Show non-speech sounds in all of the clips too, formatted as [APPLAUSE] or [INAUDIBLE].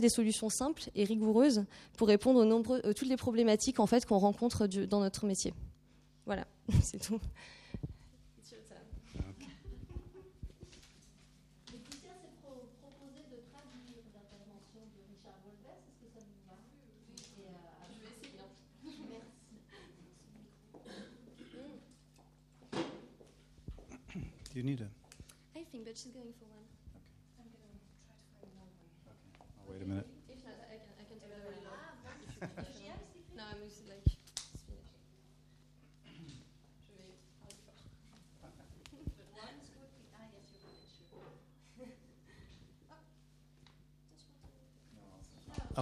des solutions simples et rigoureuses pour répondre aux nombreux, euh, toutes les problématiques en fait qu'on rencontre du- dans notre métier. Voilà, [LAUGHS] c'est tout. You need a? I think, but she's going for one.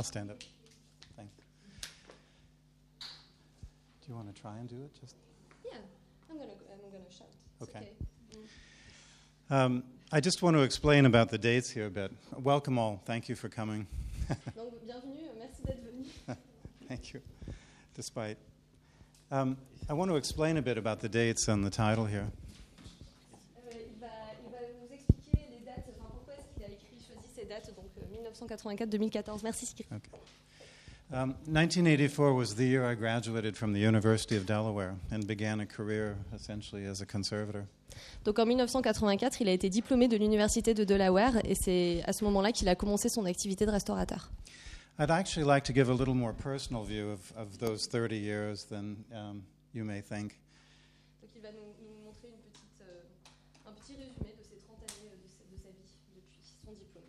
I'll stand up. Thanks. Do you want to try and do it? Just. Yeah, I'm gonna, go- I'm gonna shout. It's Okay. okay. Um, I just want to explain about the dates here a bit. Welcome all. Thank you for coming. [LAUGHS] Donc, bienvenue, merci d'être venu. [LAUGHS] Thank you. Despite. Um, I want to explain a bit about the dates and the title here. 1984-2014. Merci Cyril. Um, 1984 was the year I graduated from the University of Delaware and began a career essentially as a conservator. Donc en 1984, il a été diplômé de l'université de Delaware et c'est à ce moment-là qu'il a commencé son activité de restaurateur. I'd actually like to give a little more personal view of, of those 30 years than um, you may think. Donc il va nous, nous montrer une petite, euh, un petit résumé de ces 30 années euh, de, sa, de sa vie depuis son diplôme.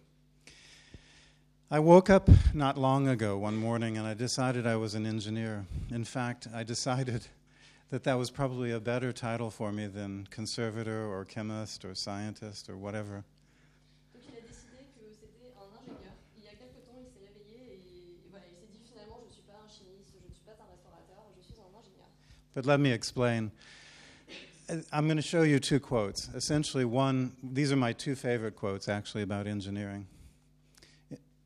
I woke up not long ago one morning and I decided I was an engineer. In fact, I decided [LAUGHS] that that was probably a better title for me than conservator or chemist or scientist or whatever. Donc il a décidé que c'était un ingénieur. Il y a quelques temps, il s'est réveillé et, et voilà, il s'est dit finalement je ne suis pas un chimiste, je ne suis pas un restaurateur, je suis un ingénieur. But let me explain. Uh, I'm going to show you two quotes. Essentially, one, these are my two favorite quotes actually about engineering.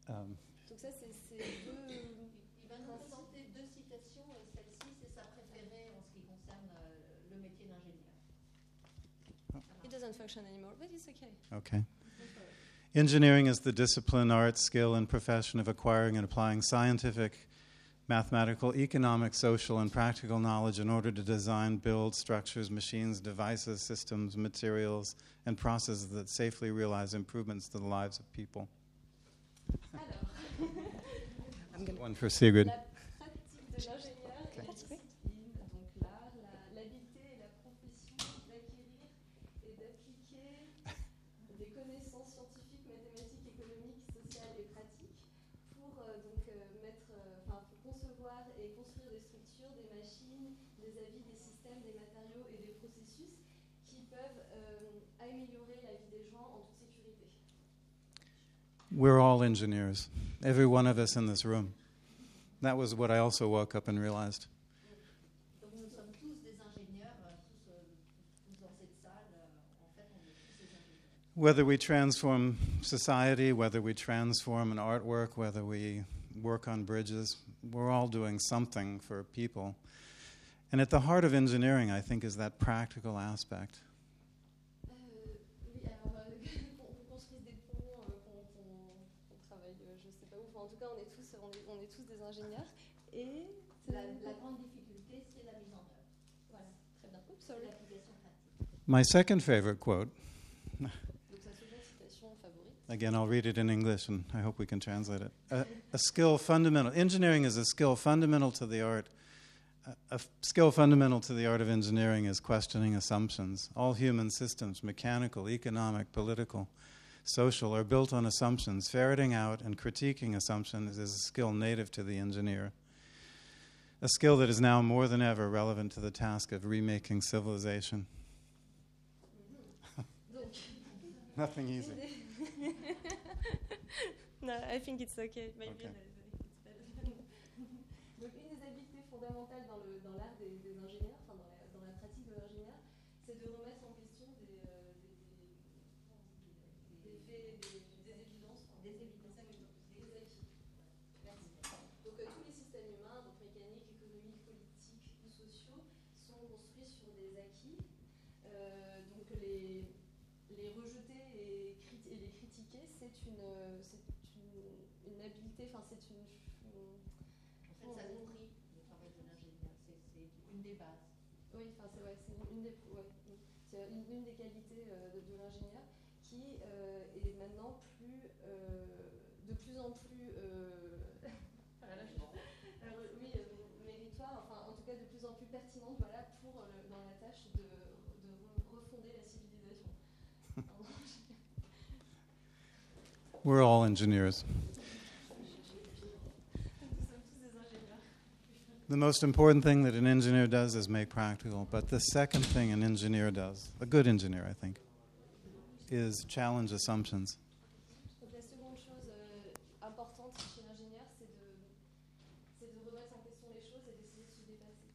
Um, Donc ça c'est c'est deux... Il va nous présenter deux citations et celle-ci, c'est sa préférée en ce qui concerne euh, le métier d'ingénieur. It doesn't function anymore, but it's okay. okay. Engineering is the discipline, art, skill, and profession of acquiring and applying scientific, mathematical, economic, social, and practical knowledge in order to design, build structures, machines, devices, systems, materials, and processes that safely realize improvements to the lives of people. Alors, [LAUGHS] I'm gonna- One for Sigrid. la pratique de l'ingénieur est la discipline, donc l'art, la- l'habileté et la profession d'acquérir et d'appliquer des connaissances scientifiques, mathématiques, économiques, sociales et pratiques pour euh, donc euh, mettre, euh, enfin, pour concevoir et construire des structures, des machines, des avis, des systèmes, des matériaux et des processus qui peuvent euh, améliorer la vie des gens en toute sécurité. We're all engineers, every one of us in this room. That was what I also woke up and realized. Whether we transform society, whether we transform an artwork, whether we work on bridges, we're all doing something for people. And at the heart of engineering, I think, is that practical aspect. Euh, oui, alors euh, qu'on qu'on construise des ponts, euh, qu'on qu'on- qu'on travaille, euh, je sais pas où. Enfin, en tout cas, on est tous, on est, on est tous des ingénieurs. Et La, euh, la grande difficulté, c'est la mise en œuvre. voilà, très bien. Oups, sorry. l'application pratique. My second favorite quote, Donc sa seconde citation favorite. again, I'll read it in English and I hope we can translate it. A, a skill fundamental, engineering is a skill fundamental to the art. A skill fundamental to the art of engineering is questioning assumptions. All human systems, mechanical, economic, political, social, are built on assumptions. Ferreting out and critiquing assumptions is a skill native to the engineer. A skill that is now more than ever relevant to the task of remaking civilization. [LAUGHS] Nothing easy. [LAUGHS] no, I think it's okay. Maybe Okay. it's better. [LAUGHS] Donc une des habiletés fondamentales dans l'art des, des ingénieurs, enfin dans la, dans la pratique de l'ingénieur, c'est de remettre fait, ça nourrit le travail de l'ingénieur. C'est une des bases. Oui, enfin, c'est ouais, c'est une, des, ouais, une, une des qualités euh, de, de l'ingénieur qui euh, est maintenant plus, euh, de plus en plus, euh, [LAUGHS] voilà, je- alors, oui, euh, méritoire, enfin en tout cas de plus en plus pertinente voilà, pour euh, dans la tâche de, de re- refonder la civilisation. [LAUGHS] [LAUGHS] We're all engineers. The most important thing that an engineer does is make practical. But the second thing an engineer does, a good engineer, I think, is challenge assumptions. Donc la seconde chose euh, importante chez l'ingénieur, c'est de, c'est de remettre en question les choses et d'essayer de se dépasser.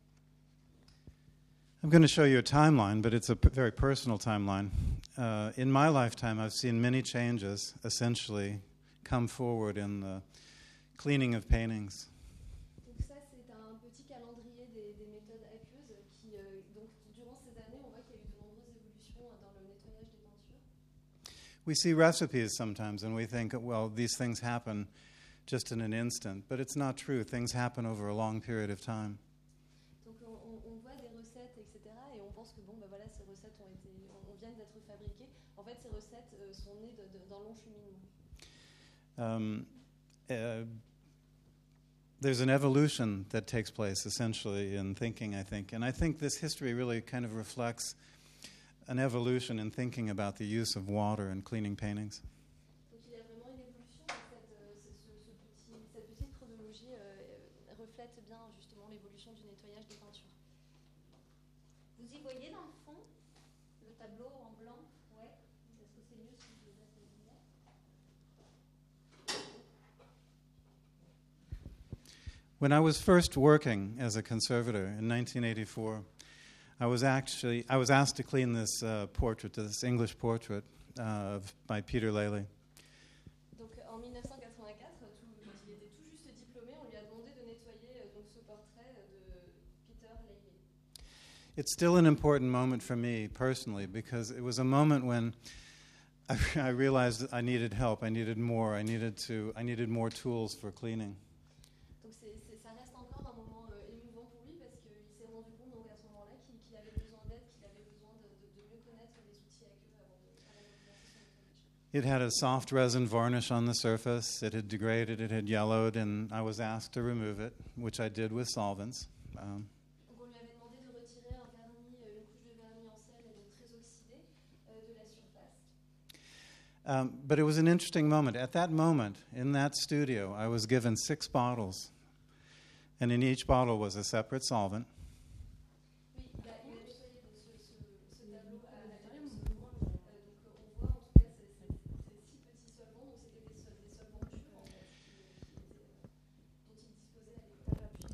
I'm going to show you a timeline, but it's a p- very personal timeline. Uh, in my lifetime, I've seen many changes essentially come forward in the cleaning of paintings. Donc ça, c'est un petit calendrier des, des méthodes aqueuses qui, euh, donc, durant ces années, on voit qu'il y a eu de nombreuses évolutions euh, dans le nettoyage des peintures. We see recipes sometimes and we think, well, these things happen just in an instant, but it's not true. Things happen over a long period of time. Donc on, on- on voit des recettes, etc. Et on pense que bon, bah voilà, ces recettes ont été, on, on vient d'être fabriquées. En fait, ces recettes euh, sont nées de- de- d'un long cheminement. Um, uh, there's an evolution that takes place essentially in thinking, I think. And I think this history really kind of reflects an evolution in thinking about the use of water in cleaning paintings. When I was first working as a conservator in 1984, I was actually I was asked to clean this uh, portrait, this English portrait uh, of, by Peter Lely. Donc en 1984, tout- quand il était tout juste diplômé, on lui a demandé de nettoyer donc, ce portrait de Peter Lely. It's still an important moment for me personally because it was a moment when I, [LAUGHS] I realized I needed help. I needed more. I needed to. I needed more tools for cleaning. Donc c'est- c'est- ça reste encore un moment euh, émouvant pour lui parce qu'il s'est rendu compte donc, à ce moment-là qu'il qu'il avait besoin d'aide, qu'il avait besoin de, de- de mieux connaître les outils à queue avant de, avant de commencer son nettoyage. It had a soft resin varnish on the surface. It had degraded. It had yellowed, and I was asked to remove it, which I did with solvents. Um, Donc on lui avait demandé de retirer un vernis, euh, une couche de vernis en sel et donc très oxydé euh, de la surface. Um, but it was an interesting moment. At that moment, in that studio, I was given six bottles, and in each bottle was a separate solvent.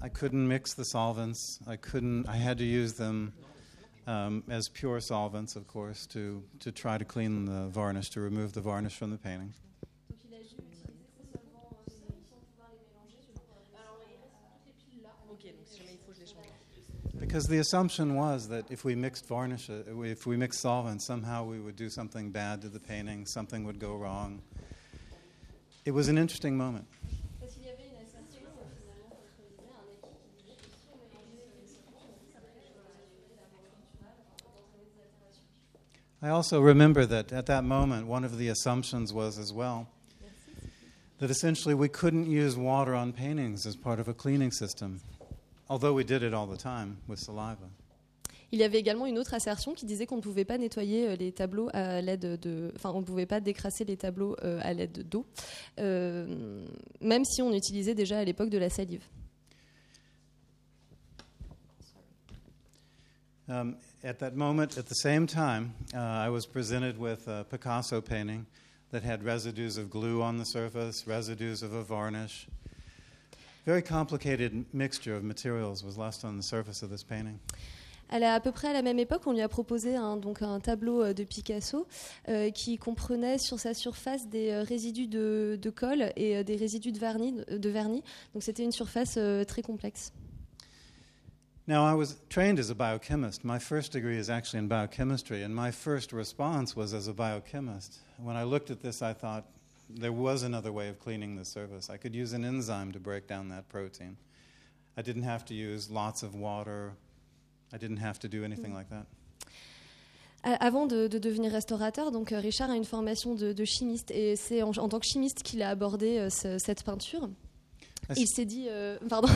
I couldn't mix the solvents. I couldn't. I had to use them um, as pure solvents, of course, to to try to clean the varnish, to remove the varnish from the painting. Because the assumption was that if we mixed varnish, uh, if we mixed solvents, somehow we would do something bad to the painting. Something would go wrong. It was an interesting moment. I also remember that at that moment, one of the assumptions was as well that essentially we couldn't use water on paintings as part of a cleaning system, although we did it all the time with saliva. Il y avait également une autre assertion qui disait qu'on ne pouvait pas nettoyer euh, les tableaux à l'aide de, enfin, on ne pouvait pas décrasser les tableaux euh, à l'aide d'eau, euh, même si on utilisait déjà à l'époque de la salive. Um, at that moment, at the same time, uh, I was presented with a Picasso painting that had residues of glue on the surface, residues of a varnish. Very complicated mixture of materials was left on the surface of this painting. À, la- à peu près à la même époque, on lui a proposé un, donc un tableau euh, de Picasso euh, qui comprenait sur sa surface des euh, résidus de, de colle et euh, des résidus de vernis. De vernis. Donc c'était une surface très complexe. Now, I was trained as a biochemist. My first degree is actually in biochemistry, and my first response was as a biochemist. When I looked at this, I thought, there was another way of cleaning the surface. I could use an enzyme to break down that protein. I didn't have to use lots of water. I didn't have to do anything mm. like that. Avant de, de devenir restaurateur, donc euh, Richard a une formation de, de chimiste et c'est en, en tant que chimiste qu'il a abordé euh, ce- cette peinture. Ah, Il s'est dit, euh, pardon,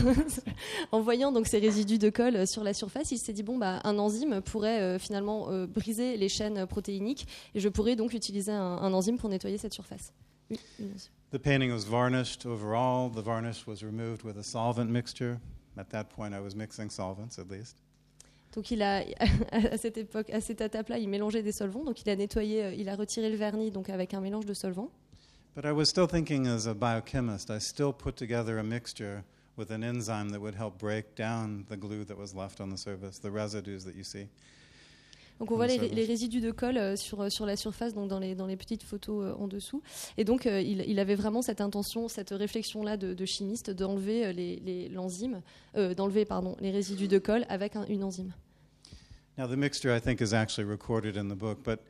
[LAUGHS] en voyant donc ces résidus de colle euh, sur la surface, il s'est dit bon bah un enzyme pourrait euh, finalement euh, briser les chaînes protéiniques et je pourrais donc utiliser un, un enzyme pour nettoyer cette surface. The painting was varnished overall. The varnish was removed with a solvent mixture. At that point, I was mixing solvents, at least. Donc il a [LAUGHS] à cette époque, à cette étape-là, il mélangeait des solvants. Donc il a nettoyé, il a retiré le vernis donc avec un mélange de solvants. But I was still thinking as a biochemist. I still put together a mixture with an enzyme that would help break down the glue that was left on the surface, the residues that you see. Donc on voit les, résidus de colle euh, sur, euh, sur la surface, donc dans les, dans les petites photos euh, en dessous. Et donc il, il avait vraiment cette intention, cette réflexion-là de, de chimiste d'enlever les, les- l'enzyme, euh, d'enlever pardon les résidus de colle avec un- une enzyme. Now, the mixture, I think, is actually recorded in the book, but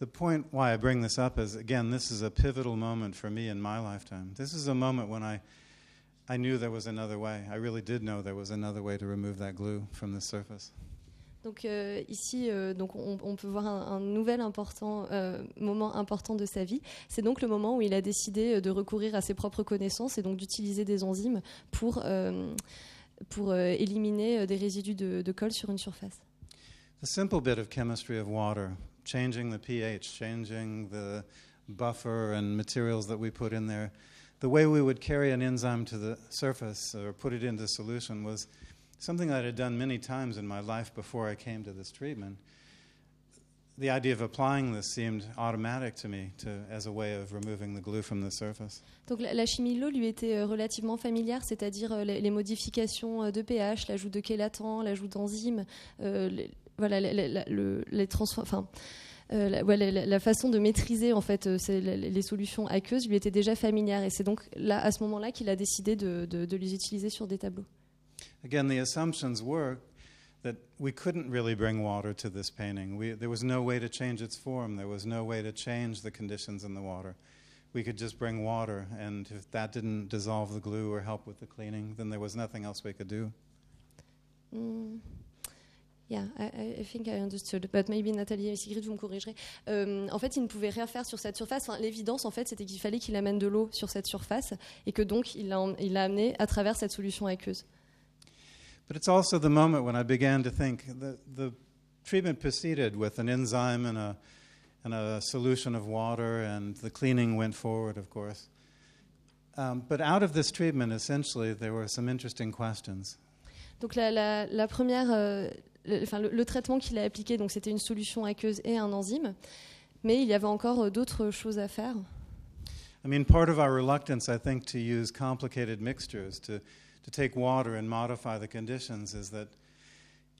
the point why I bring this up is again, this is a pivotal moment for me in my lifetime. This is a moment when I, I knew there was another way. I really did know there was another way to remove that glue from the surface. Donc euh, ici, euh, donc on, on peut voir un, un nouvel important euh, moment important de sa vie. C'est donc le moment où il a décidé euh, de recourir à ses propres connaissances et donc d'utiliser des enzymes pour euh, pour euh, éliminer des résidus de, de colle sur une surface. The simple bit of chemistry of water, changing the pH, changing the buffer and materials that we put in there, the way we would carry an enzyme to the surface or put it into solution was something I had done many times in my life before I came to this treatment. The idea of applying this seemed automatic to me to, as a way of removing the glue from the surface. Donc la, la chimie l'eau lui était euh, relativement familière, c'est-à-dire euh, les, les modifications euh, de pH, l'ajout de chélatants, l'ajout d'enzymes, euh, voilà, la- la- la- le- les enfin, euh, la, ouais, la- la- la façon de maîtriser en fait euh, ces- les, solutions aqueuses lui était déjà familière et c'est donc là à ce moment-là qu'il a décidé de, de- de les utiliser sur des tableaux. Again, the assumptions were that we couldn't really bring water to this painting. We, there was no way to change its form. There was no way to change the conditions in the water. We could just bring water, and if that didn't dissolve the glue or help with the cleaning, then there was nothing else we could do. Hmm. Yeah, I, I- think I understood, but maybe Nathalie et Sigrid, vous me corrigerez. Euh, en fait, il ne pouvait rien faire sur cette surface. Enfin, L'évidence, en fait, c'était qu'il fallait qu'il amène de l'eau sur cette surface et que donc il l'a il l'a amené à travers cette solution aqueuse. But it's also the moment when I began to think the, the treatment proceeded with an enzyme and a, and a solution of water, and the cleaning went forward, of course. Um, but out of this treatment, essentially, there were some interesting questions. Donc la, la- la première, euh, le, enfin, le, le traitement qu'il a appliqué, donc c'était une solution aqueuse et un enzyme, mais il y avait encore euh, d'autres choses à faire. I mean, part of our reluctance, I think, to use complicated mixtures, to, to take water and modify the conditions, is that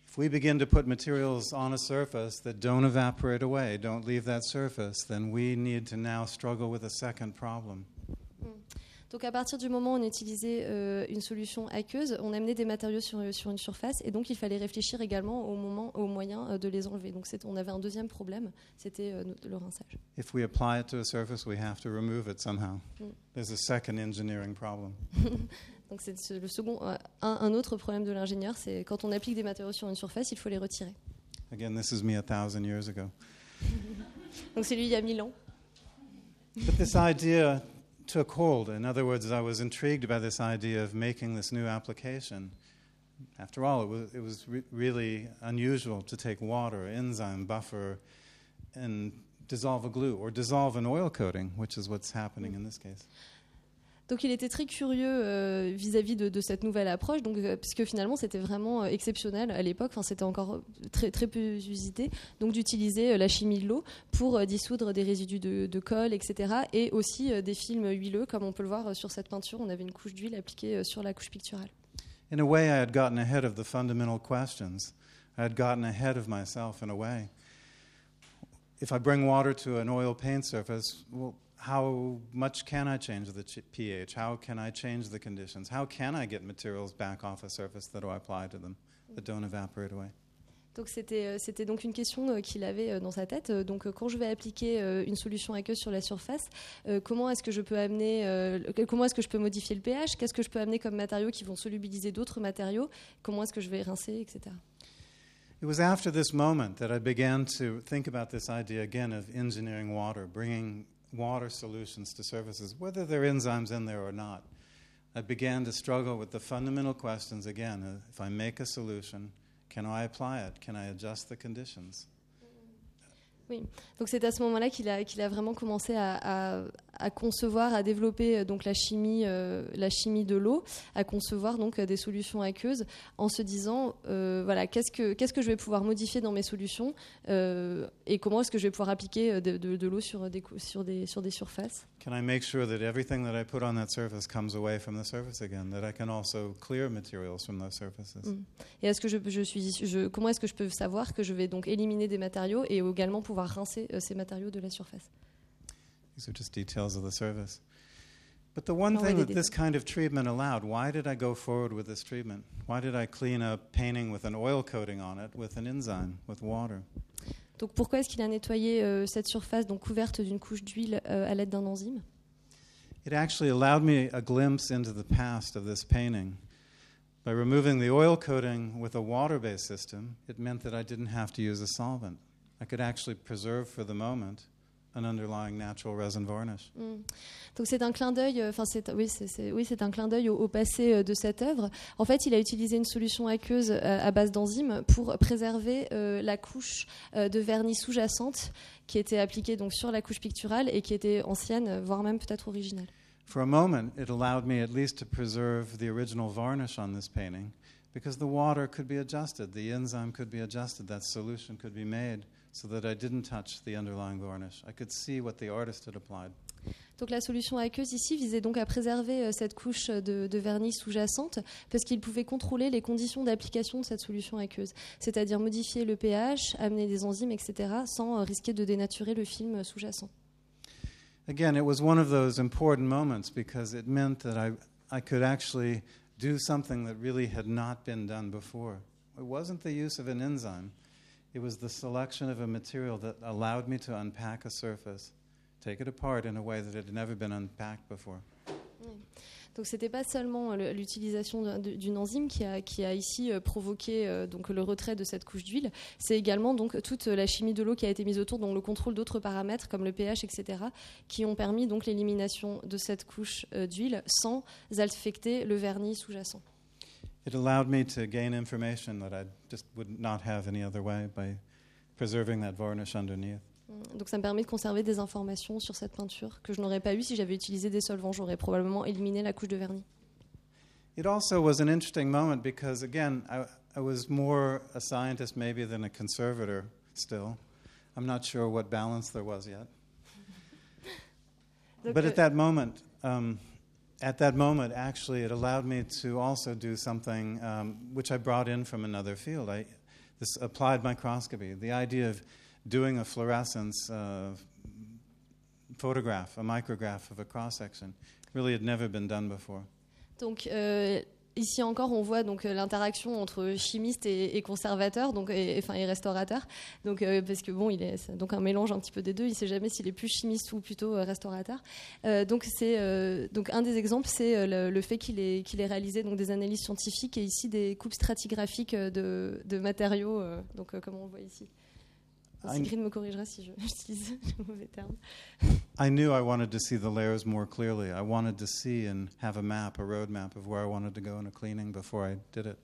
if we begin to put materials on a surface that don't evaporate away, don't leave that surface, then we need to now struggle with a second problem. Donc à partir du moment où on utilisait euh, une solution aqueuse, on amenait des matériaux sur, sur une surface et donc il fallait réfléchir également au, moment, au moyen euh, de les enlever. Donc on avait un deuxième problème, c'était euh, le rinçage. If we apply it to a surface, we have to remove it somehow. Mm. There's a second engineering problem. [LAUGHS] Donc c'est ce- le second, euh, un, un autre problème de l'ingénieur, c'est quand on applique des matériaux sur une surface, il faut les retirer. Again, this is me a thousand years ago. [LAUGHS] Donc c'est lui il y a mille ans. But this idea took hold. In other words, I was intrigued by this idea of making this new application. After all, it was, it was re- really unusual to take water, enzyme, buffer, and dissolve a glue or dissolve an oil coating, which is what's happening in this case. Donc il était très curieux euh, vis-à-vis de, cette nouvelle approche, donc, euh, puisque finalement c'était vraiment euh, exceptionnel à l'époque, enfin, c'était encore très, peu usité, donc d'utiliser la chimie de l'eau pour dissoudre des résidus de, colle, etc. Et aussi des films huileux, comme on peut le voir sur cette peinture, on avait une couche d'huile appliquée sur la couche picturale. In a way, I had gotten ahead of the fundamental questions. I had gotten ahead of myself in a way. If I bring water to an oil paint how much can I change the pH? How can I change the conditions? How can I get materials back off a surface that I apply to them that don't evaporate away? Donc c'était euh, c'était donc une question euh, qu'il avait euh, dans sa tête. Donc quand je vais appliquer une solution aqueuse sur la surface, comment est-ce que je peux amener comment est-ce que je peux modifier le pH? Qu'est-ce que je peux amener comme matériaux qui vont solubiliser d'autres matériaux? Comment est-ce que je vais rincer, etc. It was after this moment that I began to think about this idea again of engineering water, bringing water solutions to surfaces, whether there are enzymes in there or not. I began to struggle with the fundamental questions again. If I make a solution, can I apply it? Can I adjust the conditions? Donc c'est à ce moment-là qu'il a, qu'il a vraiment commencé à, à- à concevoir, à développer euh, donc la chimie, euh, la chimie de l'eau, à concevoir donc euh, des solutions aqueuses, en se disant euh, voilà qu'est-ce que qu'est-ce que je vais pouvoir modifier dans mes solutions euh, et comment est-ce que je vais pouvoir appliquer de, de- de l'eau sur des cou- sur des sur des surfaces. Can I make sure that everything that I put on that surface comes away from the surface again? That I can also clear materials from those surfaces? Mm. Et est-ce que je, je suis je, comment est-ce que je peux savoir que je vais donc éliminer des matériaux et également pouvoir rincer euh, ces matériaux de la surface. These are just details of the service. But the one thing that this is. kind of treatment allowed, why did I go forward with this treatment? Why did I clean a painting with an oil coating on it with an enzyme, with water? Donc pourquoi est-ce qu'il a nettoyé euh, cette surface donc couverte d'une couche d'huile euh, à l'aide d'un enzyme? It actually allowed me a glimpse into the past of this painting. By removing the oil coating with a water based system, it meant that I didn't have to use a solvent. I could actually preserve for the moment an underlying natural resin varnish. Mm. Donc c'est un clin d'œil, euh, enfin c'est oui c'est oui c'est un clin d'œil au, au passé euh, de cette œuvre. En fait, il a utilisé une solution aqueuse euh, à base d'enzymes pour préserver euh, la couche euh, de vernis sous-jacente qui était appliquée donc sur la couche picturale et qui était ancienne, euh, voire même peut-être originale. For a moment, it allowed me at least to preserve the original varnish on this painting because the water could be adjusted, the enzyme could be adjusted, that solution could be made so that I didn't touch the underlying varnish. I could see what the artist had applied. Donc la solution aqueuse ici visait donc à préserver euh, cette couche de, de vernis sous-jacente parce qu'il pouvait contrôler les conditions d'application de cette solution aqueuse, c'est-à-dire modifier le pH, amener des enzymes, etc., sans euh, risquer de dénaturer le film sous-jacent. Again, it was one of those important moments because it meant that I, I could actually do something that really had not been done before. It wasn't the use of an enzyme, it was the selection of a material that allowed me to unpack a surface, take it apart in a way that it had never been unpacked before. Donc c'était pas seulement euh, l'utilisation d'une enzyme qui a, qui a ici euh, provoqué euh, donc le retrait de cette couche d'huile, c'est également donc toute la chimie de l'eau qui a été mise autour, donc le contrôle d'autres paramètres comme le pH, etc., qui ont permis donc l'élimination de cette couche d'huile sans affecter le vernis sous-jacent. It allowed me to gain information that I just would not have any other way by preserving that varnish underneath. Donc ça me permet de conserver des informations sur cette peinture que je n'aurais pas eu si j'avais utilisé des solvants. J'aurais probablement éliminé la couche de vernis. It also was an interesting moment because, again, I, I was more a scientist maybe than a conservator still. I'm not sure what balance there was yet. [LAUGHS] But euh, at that moment, um, at that moment, actually, it allowed me to also do something um, which I brought in from another field. I, this applied microscopy, the idea of doing a fluorescence uh, photograph, a micrograph of a cross section, really had never been done before. Donc euh, ici encore, on voit donc euh, l'interaction entre chimiste et, et donc et, et restaurateur. Donc euh, parce que bon, il est donc un mélange un petit peu des deux. Il sait jamais s'il est plus chimiste ou plutôt euh, restaurateur. Donc c'est donc un des exemples, c'est le, fait qu'il ait qu'il ait réalisé donc des analyses scientifiques et ici des coupes stratigraphiques de, de matériaux. donc comme on voit ici. Ah, Sigrid me corrigera si [LAUGHS] j'utilise [LAUGHS] le mauvais terme. I knew I wanted to see the layers more clearly. I wanted to see and have a map, a road map of where I wanted to go in a cleaning before I did it.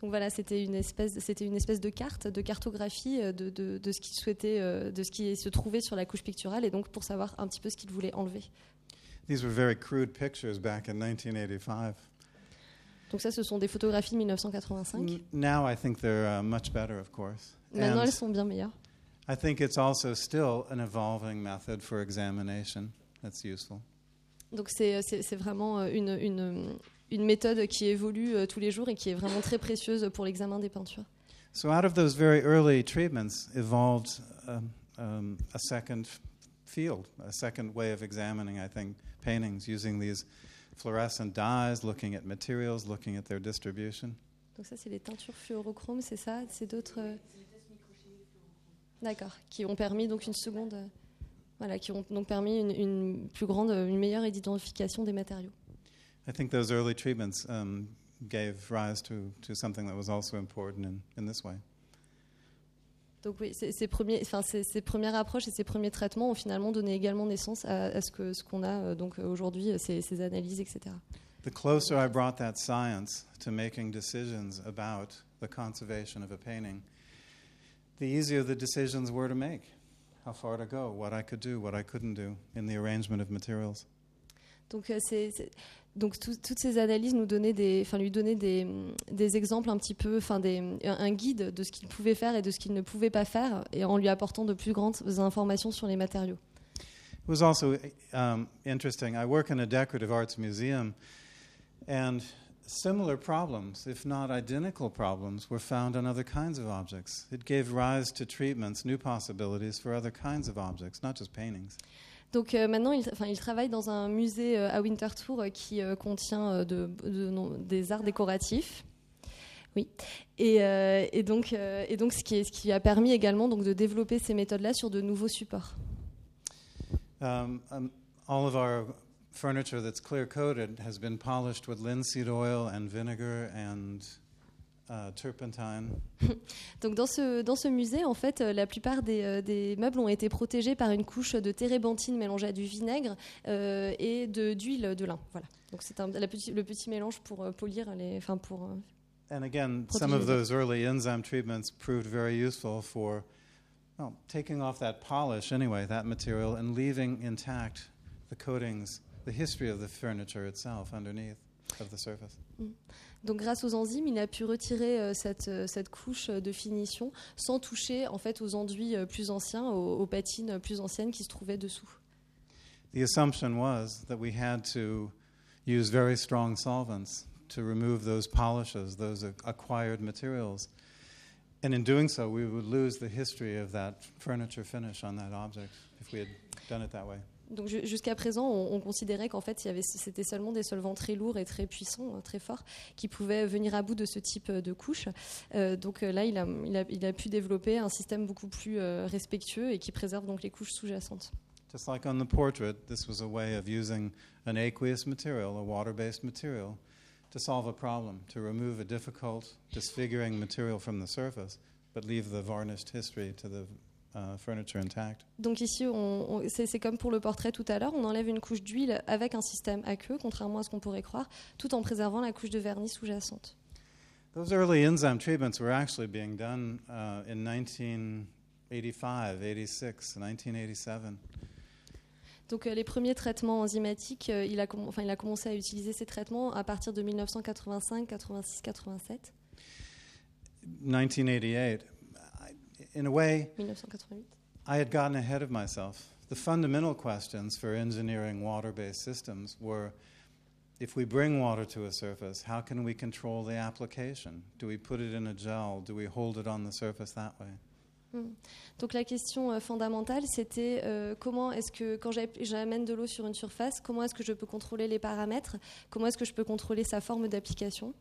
Donc voilà, c'était une espèce, c'était une espèce de carte, de cartographie euh, de, de, de ce qu'il souhaitait, euh, de ce qui se trouvait sur la couche picturale, et donc pour savoir un petit peu ce qu'il voulait enlever. These were very crude pictures back in 1985. Donc ça, ce sont des photographies de 1985. N- Now I think they're uh, much better, of course. Maintenant, And elles sont bien meilleures. I think it's also still an evolving method for examination that's useful. Donc c'est, c'est vraiment euh, une, une, une méthode qui évolue euh, tous les jours et qui est vraiment très précieuse pour l'examen des peintures. So out of those very early treatments evolved um, um, a second field, a second way of examining, I think, paintings using these fluorescent dyes, looking at materials, looking at their distribution. Donc ça, c'est les teintures fluorochromes, c'est ça? C'est d'autres. D'accord, qui ont permis donc une seconde, voilà, qui ont donc permis une, une plus grande, une meilleure identification des matériaux. I think those early treatments um, gave rise to, to something that was also important in, in this way. Donc oui, ces, ces premiers, enfin, ces, ces premières approches et ces premiers traitements ont finalement donné également naissance à, à ce que ce qu'on a euh, donc aujourd'hui, euh, ces, ces analyses, etc. The closer I brought that science to making decisions about the conservation of a painting, the easier the decisions were to make. How far to go, what I could do, what I couldn't do in the arrangement of materials. Donc, euh, c'est- c'est- donc tout- toutes ces analyses nous donnaient des, enfin, lui donnaient des, des exemples un petit peu, enfin, des, un un guide de ce qu'il pouvait faire et de ce qu'il ne pouvait pas faire, et en lui apportant de plus grandes informations sur les matériaux. It was also um, interesting. I work in a decorative arts museum, and similar problems, if not identical problems, were found on other kinds of objects. It gave rise to treatments, new possibilities for other kinds of objects, not just paintings. Donc euh, maintenant, il, enfin, il travaille dans un musée euh, à Winterthur euh, qui euh, contient euh, de- de- non, des arts décoratifs. Oui. Et, euh, et donc, et donc ce, qui est- ce qui a permis également donc, de développer ces méthodes-là sur de nouveaux supports. Um, um, all of our furniture that's clear coated has been polished with linseed oil and vinegar and uh, turpentine. [LAUGHS] Donc dans ce, dans ce musée, en fait, euh, la plupart des, euh, des meubles ont été protégés par une couche de térébenthine mélangée à du vinaigre euh, et de- d'huile de, lin. Voilà. Donc c'est un- la petit- le petit mélange pour euh, polir les, enfin pour euh, And again, some of those early enzyme treatments proved very useful for well, taking off that polish anyway, that material, and leaving intact the coatings, the history of the furniture itself underneath of the surface. Mm. Donc grâce aux enzymes, il a pu retirer euh, cette, euh, cette couche euh, de finition sans toucher en fait aux enduits euh, plus anciens, aux, aux patines euh, plus anciennes qui se trouvaient dessous. The assumption was that we had to use very strong solvents to remove those polishes, those uh, acquired materials. And in doing so, we would lose the history of that furniture finish on that object if we had done it that way. Donc ju- jusqu'à présent, on, on considérait qu'en fait, c'était seulement des solvants très lourds et très puissants, euh, très forts, qui pouvaient venir à bout de ce type euh, de couche. Euh, donc euh, là, il a, il, a, il a pu développer un système beaucoup plus euh, respectueux et qui préserve donc les couches sous-jacentes. Just like on the portrait, this was a way of using an aqueous material, a water based material, to solve a problem, to remove a difficult, disfiguring material from the surface, but leave the varnished history to the uh, furniture intact. Donc ici, on- on- c'est comme pour le portrait tout à l'heure, on enlève une couche d'huile avec un système aqueux, contrairement à ce qu'on pourrait croire, tout en préservant la couche de vernis sous-jacente. Those early enzyme treatments were actually being done uh, in 1985, 86, 1987. Donc euh, les premiers traitements enzymatiques, euh, il, a enfin, il a commencé à utiliser ces traitements à partir de 1985, 86, 87, 1988. In a way, 1988. I had gotten ahead of myself. The fundamental questions for engineering water based systems were if we bring water to a surface, how can we control the application? Do we put it in a gel? Do we hold it on the surface that way? Mm. Donc la question euh, fondamentale, c'était euh, comment est-ce que quand j'amène de l'eau sur une surface, comment est-ce que je peux contrôler les paramètres? Comment est-ce que je peux contrôler sa forme d'application?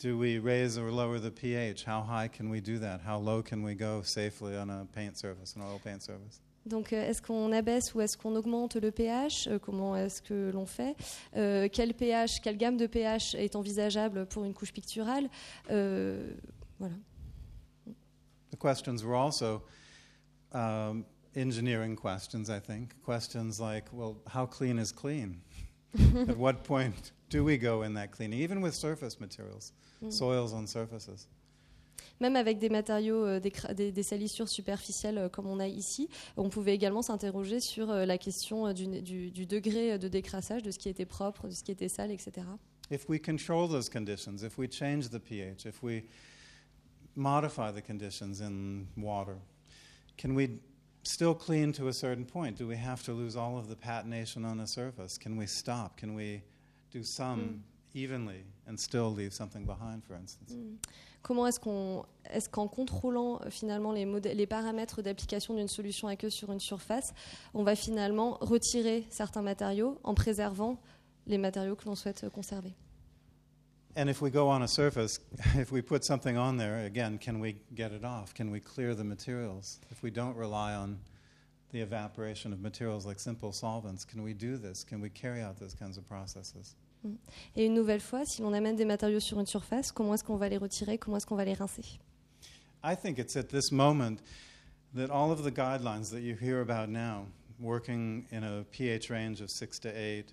Do we raise or lower the pH? How high can we do that? How low can we go safely on a paint surface, an oil paint surface? Donc euh, est-ce qu'on abaisse ou est-ce qu'on augmente le pH? Euh, Comment est-ce que l'on fait? Euh, Quel pH, quelle gamme de pH est envisageable pour une couche picturale? Euh, Voilà. The questions were also um, engineering questions, I think. Questions like, well, how clean is clean? [LAUGHS] At what point do we go in that cleaning? Even with surface materials, Mm. soils on surfaces. Même avec des matériaux, euh, des, des- des salissures superficielles euh, comme on a ici, on pouvait également s'interroger sur euh, la question du, du- du degré de décrassage, de ce qui était propre, de ce qui était sale, etc. If we control those conditions, if we change the pH, if we modify the conditions in water, can we still clean to a certain point? Do we have to lose all of the patination on a surface? Can we stop? Can we do some evenly and still leave something behind, for instance? Comment est-ce qu'on, est-ce qu'en contrôlant euh, finalement les, les paramètres d'application d'une solution aqueuse sur une surface, on va finalement retirer certains matériaux en préservant les matériaux que l'on souhaite euh, conserver? And if we go on a surface, [LAUGHS] if we put something on there, again, can we get it off? Can we clear the materials? If we don't rely on the evaporation of materials like simple solvents, can we do this? Can we carry out those kinds of processes? Mm. Et une nouvelle fois, si l'on amène des matériaux sur une surface, comment est-ce qu'on va les retirer Comment est-ce qu'on va les rincer I think it's at this moment that all of the guidelines that you hear about now, working in a pH range of 6 to 8,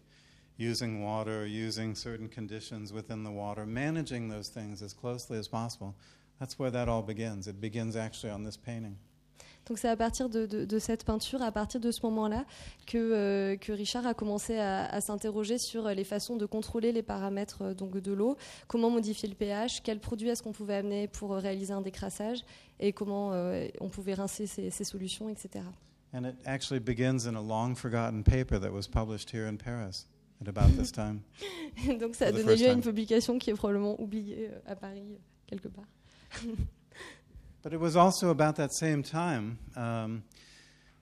using water, using certain conditions within the water, managing those things as closely as possible, that's where that all begins. It begins actually on this painting. Donc c'est à partir de, de- de cette peinture, à partir de ce moment-là, que, euh, que Richard a commencé à, à s'interroger sur les façons de contrôler les paramètres euh, donc de l'eau, comment modifier le pH, quels produits est-ce qu'on pouvait amener pour euh, réaliser un décrassage? Et comment euh, on pouvait rincer ces, ces solutions, etc. And it actually begins in a long forgotten paper that was published here in Paris at about this [LAUGHS] time. donc ça a donné lieu à une publication qui est probablement oubliée à Paris quelque part. [LAUGHS] But it was also about that same time um,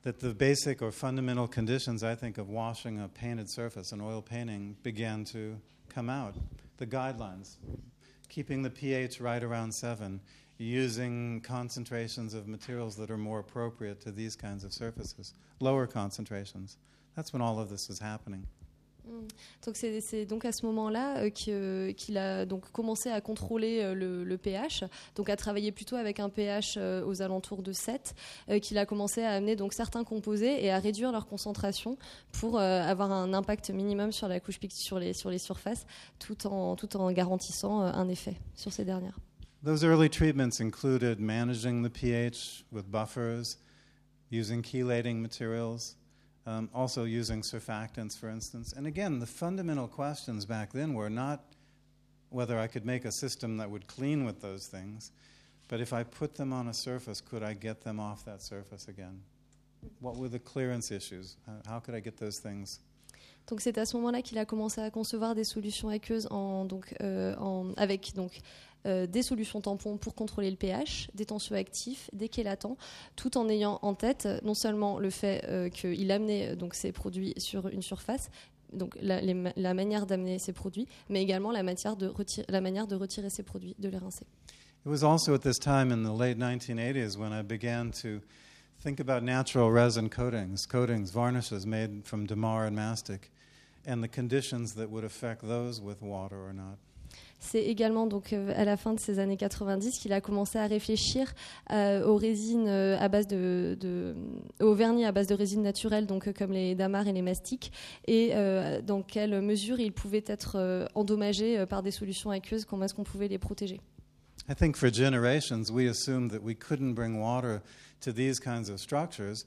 that the basic or fundamental conditions, I think, of washing a painted surface, an oil painting, began to come out. The guidelines, keeping the pH right around seven, using concentrations of materials that are more appropriate to these kinds of surfaces, lower concentrations. That's when all of this is happening. Mm. Donc c'est donc à ce moment-là euh, que- qu'il a donc commencé à contrôler euh, le, pH, donc à travailler plutôt avec un pH euh, aux alentours de 7, euh, qu'il a commencé à amener donc certains composés et à réduire leur concentration pour euh, avoir un impact minimum sur la couche sur les sur les surfaces, tout en tout en garantissant euh, un effet sur ces dernières. Those early treatments included managing the pH with buffers, using chelating materials, um, also using surfactants, for instance. And again, the fundamental questions back then were not whether I could make a system that would clean with those things, but if I put them on a surface, could I get them off that surface again? What were the clearance issues? How- could I get those things? Donc c'est à ce moment-là qu'il a commencé à concevoir des solutions aqueuses en, donc, euh, en- avec donc, euh, des solutions tampons pour contrôler le pH, des tensioactifs, des chélatants, tout en ayant en tête euh, non seulement le fait euh, qu'il amenait euh, donc, ces produits sur une surface, donc la, les la manière d'amener ces produits, mais également la, matière de retirer, la manière de retirer ces produits, de les rincer. It was also at this time in the late 1980s when I began to think about natural resin coatings, coatings, varnishes made from damar and mastic, and the conditions that would affect those with water or not. C'est également donc euh, à la fin de ces années 90 qu'il a commencé à réfléchir euh, aux résines euh, à base de, de aux vernis à base de résines naturelles donc euh, comme les damars et les mastiques et euh, dans quelle mesure ils pouvaient être euh, endommagés euh, par des solutions aqueuses comment est-ce qu'on pouvait les protéger? I think for generations we assumed that we couldn't bring water to these kinds of structures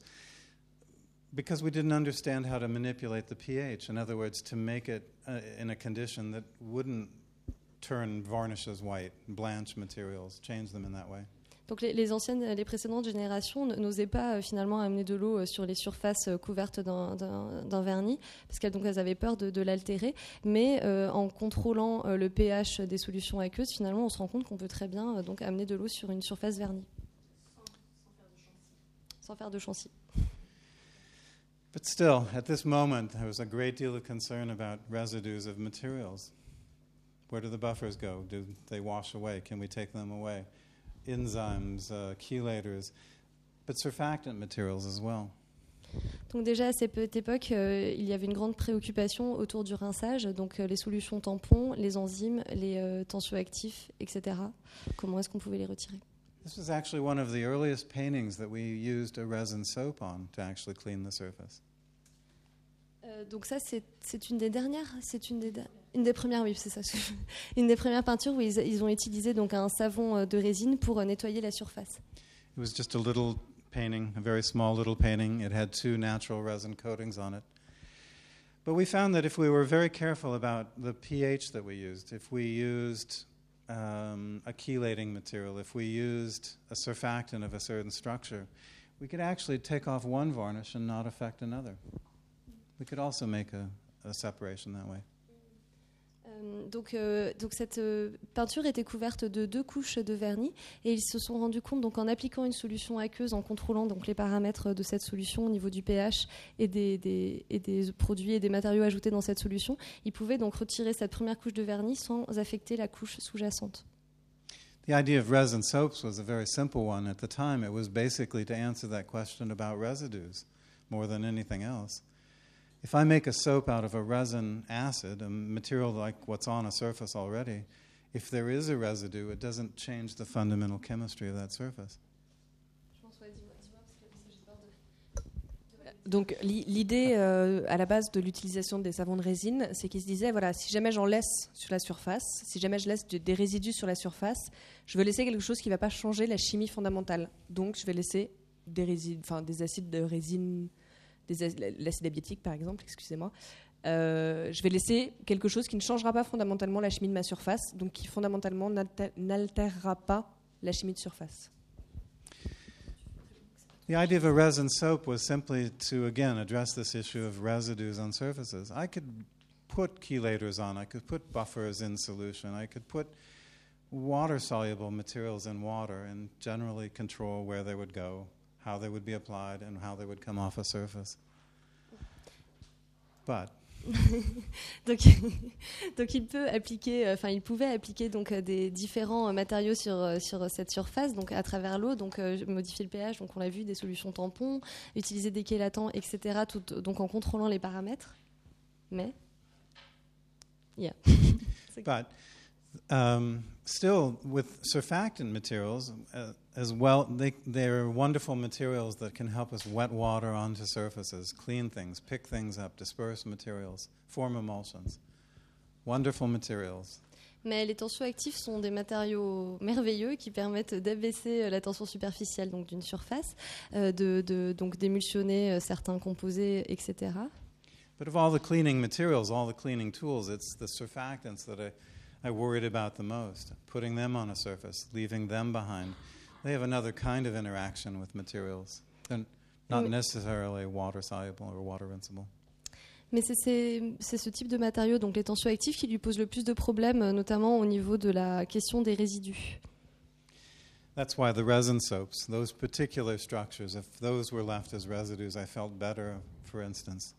because we didn't understand how to manipulate the pH. In other words, to make it uh, in a condition that wouldn't turn varnishes white, blanch materials, change them in that way. Donc les, les anciennes, les précédentes générations n'osaient pas euh, finalement amener de l'eau euh, sur les surfaces euh, couvertes d'un vernis, parce qu'elles donc elles avaient peur de, de l'altérer. Mais euh, en contrôlant euh, le pH des solutions aqueuses, finalement, on se rend compte qu'on peut très bien euh, donc amener de l'eau sur une surface vernie, sans faire de chancy. But still, at this moment, there was a great deal of concern about residues of materials. Where do the buffers go? Do they wash away? Can we take them away? Enzymes, uh, chelators, but surfactant materials as well. Donc déjà à cette époque, euh, il y avait une grande préoccupation autour du rinçage, donc euh, les solutions tampons, les enzymes, les euh, tensioactifs, etc. Comment est-ce qu'on pouvait les retirer? This was actually one of the earliest paintings that we used a resin soap on to actually clean the surface. Euh, donc ça, c'est une des dernières, premières, peintures où ils, ont utilisé un savon euh, de résine pour euh, nettoyer la surface. It was just a little painting, a very small little painting. It had two natural resin coatings on it. But we found that if we were very careful about the pH that we used, if we used um, a chelating material, if we used a surfactant of a certain structure, we could actually take off one varnish and not affect another. We could also make a, a separation that way. Euh, Euh, donc, euh, donc cette euh, peinture était couverte de deux couches de vernis et ils se sont rendus compte donc en appliquant une solution aqueuse, en contrôlant donc les paramètres de cette solution au niveau du pH et des, des- et des produits et des matériaux ajoutés dans cette solution, ils pouvaient donc retirer cette première couche de vernis sans affecter la couche sous-jacente. The idea of resin soaps was a very simple one at the time. It was basically to answer that question about residues more than anything else. If I make a soap out of a resin acid, a material like what's on a surface already, if there is a residue, it doesn't change the fundamental chemistry of that surface. Donc l'i- l'idée euh, à la base de l'utilisation des savons de résine, c'est qu'ils se disaient voilà, si jamais j'en laisse sur la surface, si jamais je laisse de- des résidus sur la surface, je veux laisser quelque chose qui ne va pas changer la chimie fondamentale. Donc je vais laisser des enfin des acides de résine, l'acide abietique par exemple, excusez-moi. Euh, je vais laisser quelque chose qui ne changera pas fondamentalement la chimie de ma surface, donc qui fondamentalement n'altérera pas la chimie de surface. The idea of a resin soap was simply to, again, address this issue of residues on surfaces. I could put chelators on, I could put buffers in solution, I could put water soluble materials in water and generally control where they would go, how they would be applied, and how they would come off a surface. But [LAUGHS] Donc, [LAUGHS] donc il peut appliquer, euh, enfin il pouvait appliquer donc euh, des différents euh, matériaux sur sur cette surface, donc à travers l'eau, donc modifier le pH, donc on l'a vu, des solutions tampons, utiliser des chélatants, etc. Tout, donc en contrôlant les paramètres. Mais [LAUGHS] But um, still, with surfactant materials, uh, as well, they, they're wonderful materials that can help us wet water onto surfaces, clean things, pick things up, disperse materials, form emulsions. Wonderful materials. Mais les tensioactifs sont des matériaux merveilleux qui permettent d'abaisser euh, la tension superficielle donc d'une surface, euh, de, de- donc d'émulsionner euh, certains composés, etc. But of all the cleaning materials, all the cleaning tools, it's the surfactants that I, I worried about the most. Putting them on a surface, leaving them behind. They have another kind of interaction with materials. They're not necessarily water soluble or water rinsable. Mais c'est- ce type de matériaux, donc les tensioactifs, qui lui posent le plus de problèmes, notamment au niveau de la question des résidus. That's why the resin soaps, those particular structures, if those were left as residues, I felt better, for instance.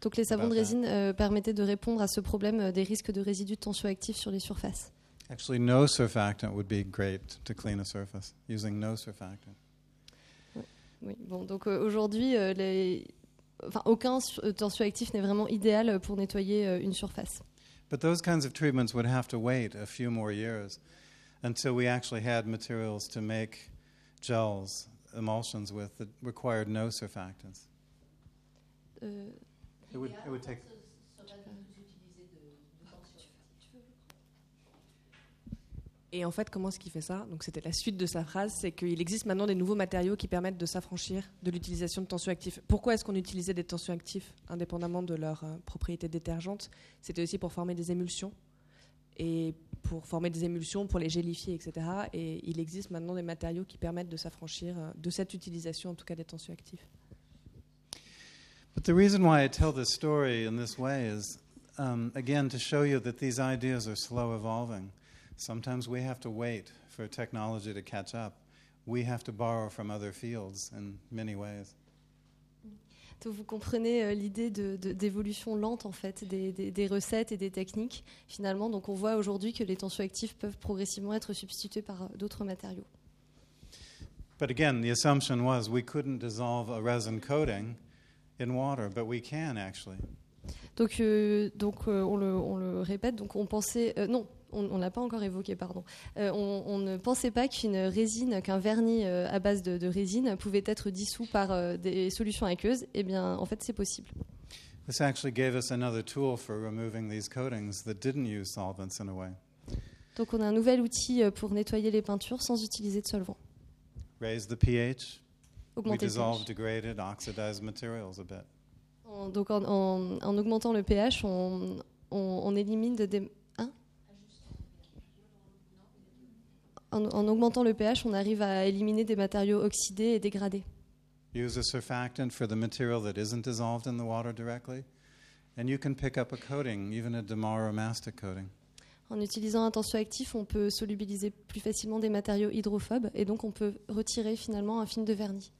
Donc les savons de résine euh, permettaient de répondre à ce problème euh, des risques de résidus de tensioactifs sur les surfaces. Actually, no surfactant would be great to clean a surface, using no surfactant. Oui, bon, donc euh, aujourd'hui, euh, les- enfin, aucun su- euh, tensioactif n'est vraiment idéal euh, pour nettoyer euh, une surface. But those kinds of treatments would have to wait a few more years until we actually had materials to make gels, emulsions with that required no surfactants. Euh, It would, it would take. Et en fait, comment est-ce qu'il fait ça Donc, c'était la suite de sa phrase, c'est qu'il existe maintenant des nouveaux matériaux qui permettent de s'affranchir de l'utilisation de tensioactifs. Pourquoi est-ce qu'on utilisait des tensioactifs indépendamment de leur euh, propriété détergente? C'était aussi pour former des émulsions et pour former des émulsions, pour les gélifier, etc. Et il existe maintenant des matériaux qui permettent de s'affranchir euh, de cette utilisation, en tout cas des tensioactifs. But to show you that these ideas are slow evolving. Sometimes we have to wait for technology to catch up. We have to borrow from other fields in many ways. donc vous comprenez euh, l'idée de- lente en fait des, des- des recettes et des techniques finalement. Donc on voit aujourd'hui que les tensioactifs peuvent progressivement être substitués par euh, d'autres matériaux. But again, the assumption was we couldn't dissolve a resin coating in water, but we can actually. Donc, euh, donc euh, on, le, on le répète, donc on pensait, non, on on l'a pas encore évoqué, pardon. Euh, on, on ne pensait pas qu'une résine, qu'un vernis euh, à base de, de résine pouvait être dissous par euh, des solutions aqueuses. Eh bien, en fait, c'est possible. This actually gave us another tool for removing these coatings that didn't use solvents in a way. Donc, on a un nouvel outil euh, pour nettoyer les peintures sans utiliser de solvant. Raise the pH, we Augmenter le dissolve pH. degraded, oxidized materials a bit. En- donc, en, en- en augmentant le pH, on, on- on élimine de des. En, en augmentant le pH, on arrive à éliminer des matériaux oxydés et dégradés. Use a surfactant for the material that isn't dissolved in the water directly, and you can pick up a coating, even a Demara mastic coating. En utilisant un tensioactif, on peut solubiliser plus facilement des matériaux hydrophobes et donc on peut retirer finalement un film de vernis.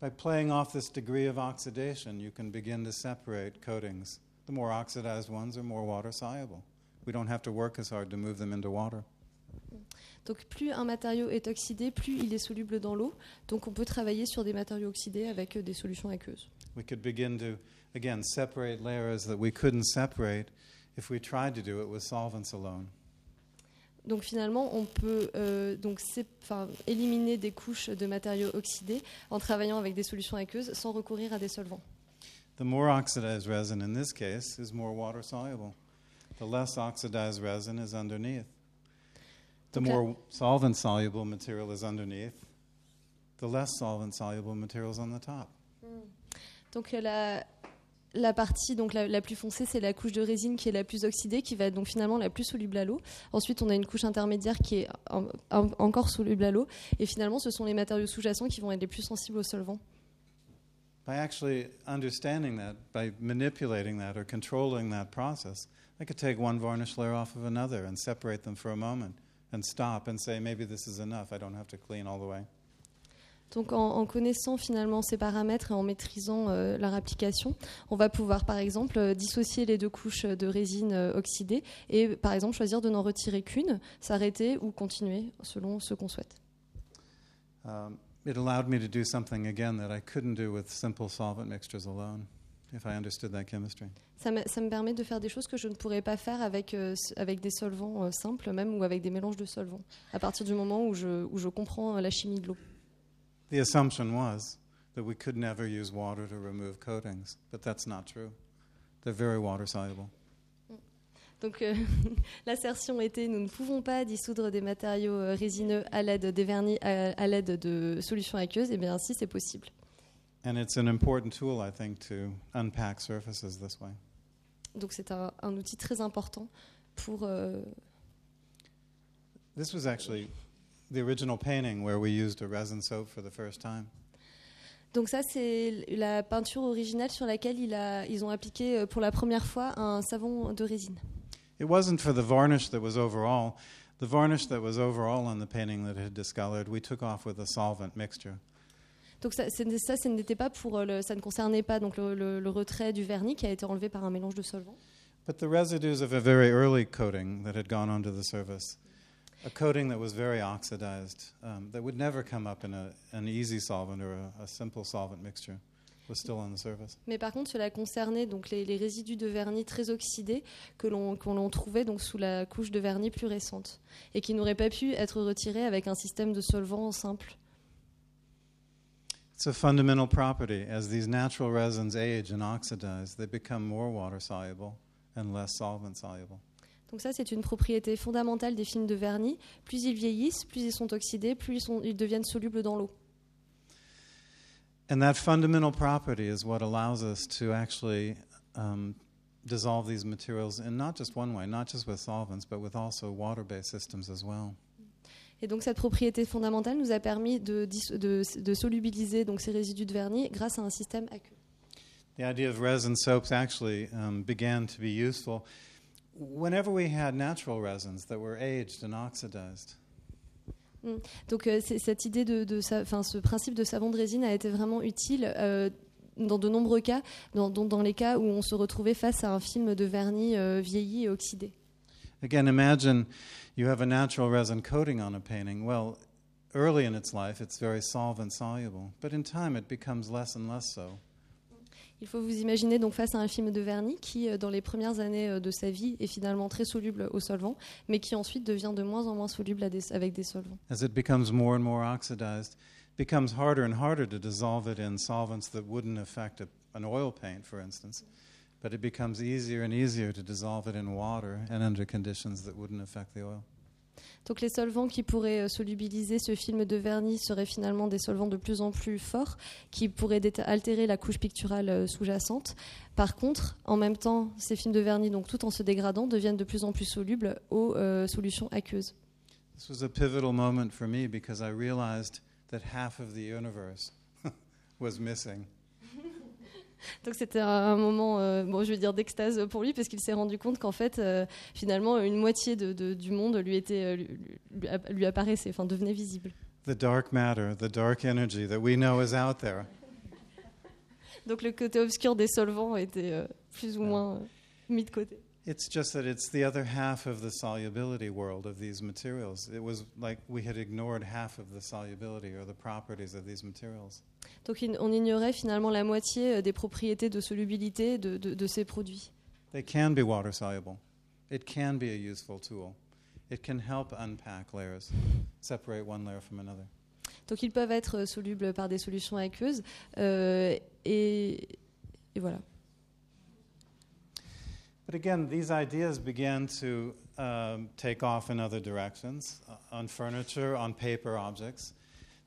By playing off this degree of oxidation, you can begin to separate coatings. The more oxidized ones are more water soluble. We don't have to work as hard to move them into water. Donc plus un matériau est oxydé, plus il est soluble dans l'eau. Donc on peut travailler sur des matériaux oxydés avec euh, des solutions aqueuses. We could begin to, again, separate layers that we couldn't separate if we tried to do it with solvents alone. Donc finalement, on peut euh, donc éliminer des couches de matériaux oxydés en travaillant avec des solutions aqueuses sans recourir à des solvants. The more oxidized resin in this case is more water soluble. The less oxidized resin is underneath. The more solvent soluble material is underneath, the less solvent soluble material is on the top. Donc euh, la, la partie donc la, la plus foncée, c'est la couche de résine qui est la plus oxydée, qui va être donc finalement la plus soluble à l'eau. Ensuite, on a une couche intermédiaire qui est en- en- encore soluble à l'eau. Et finalement, ce sont les matériaux sous-jacents qui vont être les plus sensibles aux solvants. By actually understanding that, by manipulating that or controlling that process, I could take one varnish layer off of another and separate them for a moment and stop and say, maybe this is enough. I don't have to clean all the way. Donc en, en connaissant finalement ces paramètres et en maîtrisant euh, leur application, on va pouvoir par exemple euh, dissocier les deux couches de résine euh, oxydée et par exemple choisir de n'en retirer qu'une, s'arrêter ou continuer selon ce qu'on souhaite. Um, it allowed me to do something again that I couldn't do with simple solvent mixtures alone, if I understood that chemistry. Ça me, ça me permet de faire des choses que je ne pourrais pas faire avec, euh, avec des solvants euh, simples même ou avec des mélanges de solvants, à partir du moment où je, où je comprends euh, la chimie de l'eau. The assumption was that we could never use water to remove coatings, but that's not true. They're very water soluble. Donc euh, [LAUGHS] l'assertion était nous ne pouvons pas dissoudre des matériaux résineux à l'aide des vernis à, à l'aide de solutions aqueuses. Et bien si c'est possible. And it's an important tool, I think, to unpack surfaces this way. Donc c'est un, un outil très important pour. euh, This was actually the original painting where we used a resin soap for the first time. Donc ça c'est la peinture originale sur laquelle il a, ils ont appliqué euh, pour la première fois un savon de résine. It wasn't for the varnish that was overall. The varnish that was overall on the painting that had discolored, we took off with a solvent mixture. Donc ça, ça, n'était pas pour euh, le, ça ne concernait pas donc le, le- le retrait du vernis qui a été enlevé par un mélange de solvants. But the residues of a very early coating that had gone onto the surface, a coating that was very oxidized, um, that would never come up in a, an easy solvent or a, a simple solvent mixture, was still on the surface. Mais par contre, cela concernait donc les, les résidus de vernis très oxydés que l'on l'on trouvait donc sous la couche de vernis plus récente et qui n'auraient pas pu être retirés avec un système de solvant simple. It's a fundamental property. As these natural resins age and oxidize, they become more water soluble and less solvent soluble. Donc ça, c'est une propriété fondamentale des films de vernis. Plus ils vieillissent, plus ils sont oxydés, plus ils, sont- ils deviennent solubles dans l'eau. And that fundamental property is what allows us to actually um, dissolve these materials in not just one way, not just with solvents, but with also water based systems as well. Et donc cette propriété fondamentale nous a permis de, dis- de- de solubiliser donc ces résidus de vernis grâce à un système aqueux. The idea of resin soaps actually um, began to be useful whenever we had natural resins that were aged and oxidized. Donc euh, cette idée de, de sa- enfin, ce principe de savon de résine a été vraiment utile euh, dans de nombreux cas, dans, dans- dans les cas où on se retrouvait face à un film de vernis euh, vieilli et oxydé. Again, imagine you have a natural resin coating on a painting. Well, early in its life, it's very solvent soluble, but in time, it becomes less and less so. Il faut vous imaginer donc face à un film de vernis qui, euh, dans les premières années euh, de sa vie, est finalement très soluble au solvant, mais qui ensuite devient de moins en moins soluble des- avec des solvants. As it becomes more and more oxidized, it becomes harder and harder to dissolve it in solvents that wouldn't affect a, an oil paint, for instance. But it becomes easier and easier to dissolve it in water and under conditions that wouldn't affect the oil. Donc les solvants qui pourraient euh, solubiliser ce film de vernis seraient finalement des solvants de plus en plus forts qui pourraient altérer la couche picturale euh, sous-jacente. Par contre, en même temps, ces films de vernis, donc tout en se dégradant, deviennent de plus en plus solubles aux euh, solutions aqueuses. This was a pivotal moment for me because I realized that half of the universe [LAUGHS] was missing. Donc c'était un, moment, euh, bon, je veux dire d'extase pour lui, parce qu'il s'est rendu compte qu'en fait, euh, finalement, une moitié de, de- du monde lui était, euh, lui, lui- lui apparaissait, enfin devenait visible. The dark matter, the dark energy that we know is out there. Donc le côté obscur des solvants était euh, plus ou moins mis de côté. It's just that it's the other half of the solubility world of these materials. It was like we had ignored half of the solubility or the properties of these materials. Donc on ignorait finalement la moitié euh, des propriétés de solubilité de, de- de ces produits. They can be water soluble. It can be a useful tool. It can help unpack layers, separate one layer from another. Donc ils peuvent être euh, solubles par des solutions aqueuses. euh, et, et voilà. But again, these ideas began to um, take off in other directions uh, on furniture, on paper objects.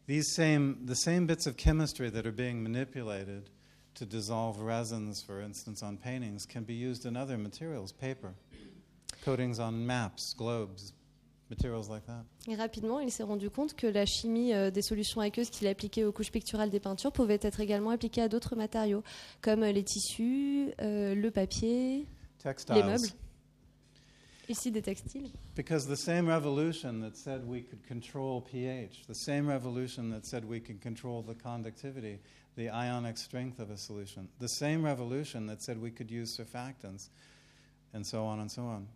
These same, the same bits of chemistry that are being manipulated to dissolve resins, for instance, on paintings, can be used in other materials, paper, coatings on maps, globes, materials like that. Et rapidement, il s'est rendu compte que la chimie euh, des solutions aqueuses qu'il appliquait aux couches picturales des peintures pouvait être également appliquée à d'autres matériaux, comme les tissus, euh, le papier, Textiles. les meubles, ici des textiles. Because the same revolution that said we could control pH, the same revolution that said we could control the conductivity, the ionic strength of a solution, the same revolution that said we could use surfactants, and so on and so on,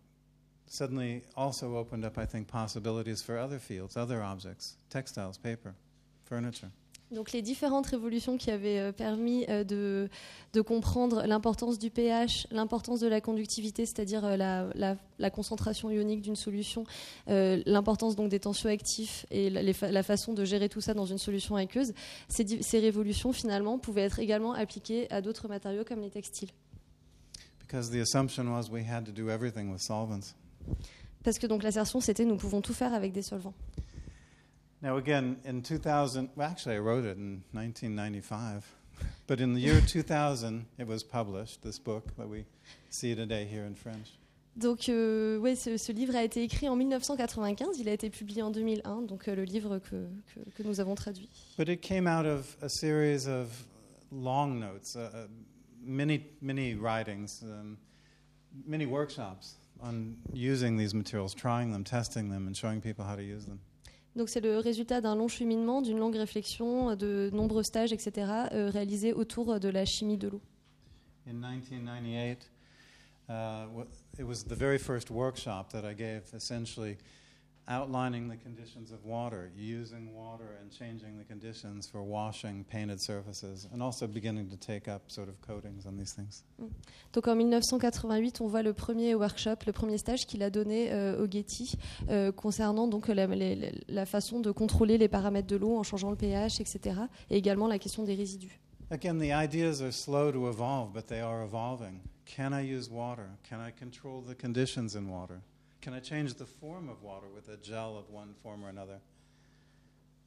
suddenly also opened up, I think, possibilities for other fields, other objects, textiles, paper, furniture. Donc les différentes révolutions qui avaient euh, permis euh, de, de comprendre l'importance du pH, l'importance de la conductivité, c'est-à-dire euh, la, la- la concentration ionique d'une solution, euh, l'importance donc des tensioactifs et la, les fa- la façon de gérer tout ça dans une solution aqueuse, ces révolutions finalement pouvaient être également appliquées à d'autres matériaux comme les textiles. Because the assumption was we had to do everything with solvents. Parce que donc l'assertion c'était nous pouvons tout faire avec des solvants. Now, again, in 2000, well, actually, I wrote it in 1995, [LAUGHS] but in the year [LAUGHS] 2000, it was published, this book that we see today here in French. Donc euh, ouais, ce, ce livre a été écrit en 1995, il a été publié en 2001, donc euh, le livre que, que, que nous avons traduit. But it came out of a series of long notes, uh, uh, many, many writings, um, many workshops on using these materials, trying them, testing them, and showing people how to use them. Donc c'est le résultat d'un long cheminement, d'une longue réflexion, de nombreux stages, etc., euh, réalisés autour de la chimie de l'eau. In 1998, uh, it was the very first workshop that I gave, essentially outlining the conditions of water, using water and changing the conditions for washing painted surfaces, and also beginning to take up sort of coatings on these things. Donc en 1988, on voit le premier workshop, le premier stage qu'il a donné euh, au Getty euh, concernant donc la, les- la façon de contrôler les paramètres de l'eau en changeant le pH, etc., et également la question des résidus. Again, the ideas are slow to evolve, but they are evolving. Can I use water? Can I control the conditions in water? Can I change the form of water with a gel of one form or another?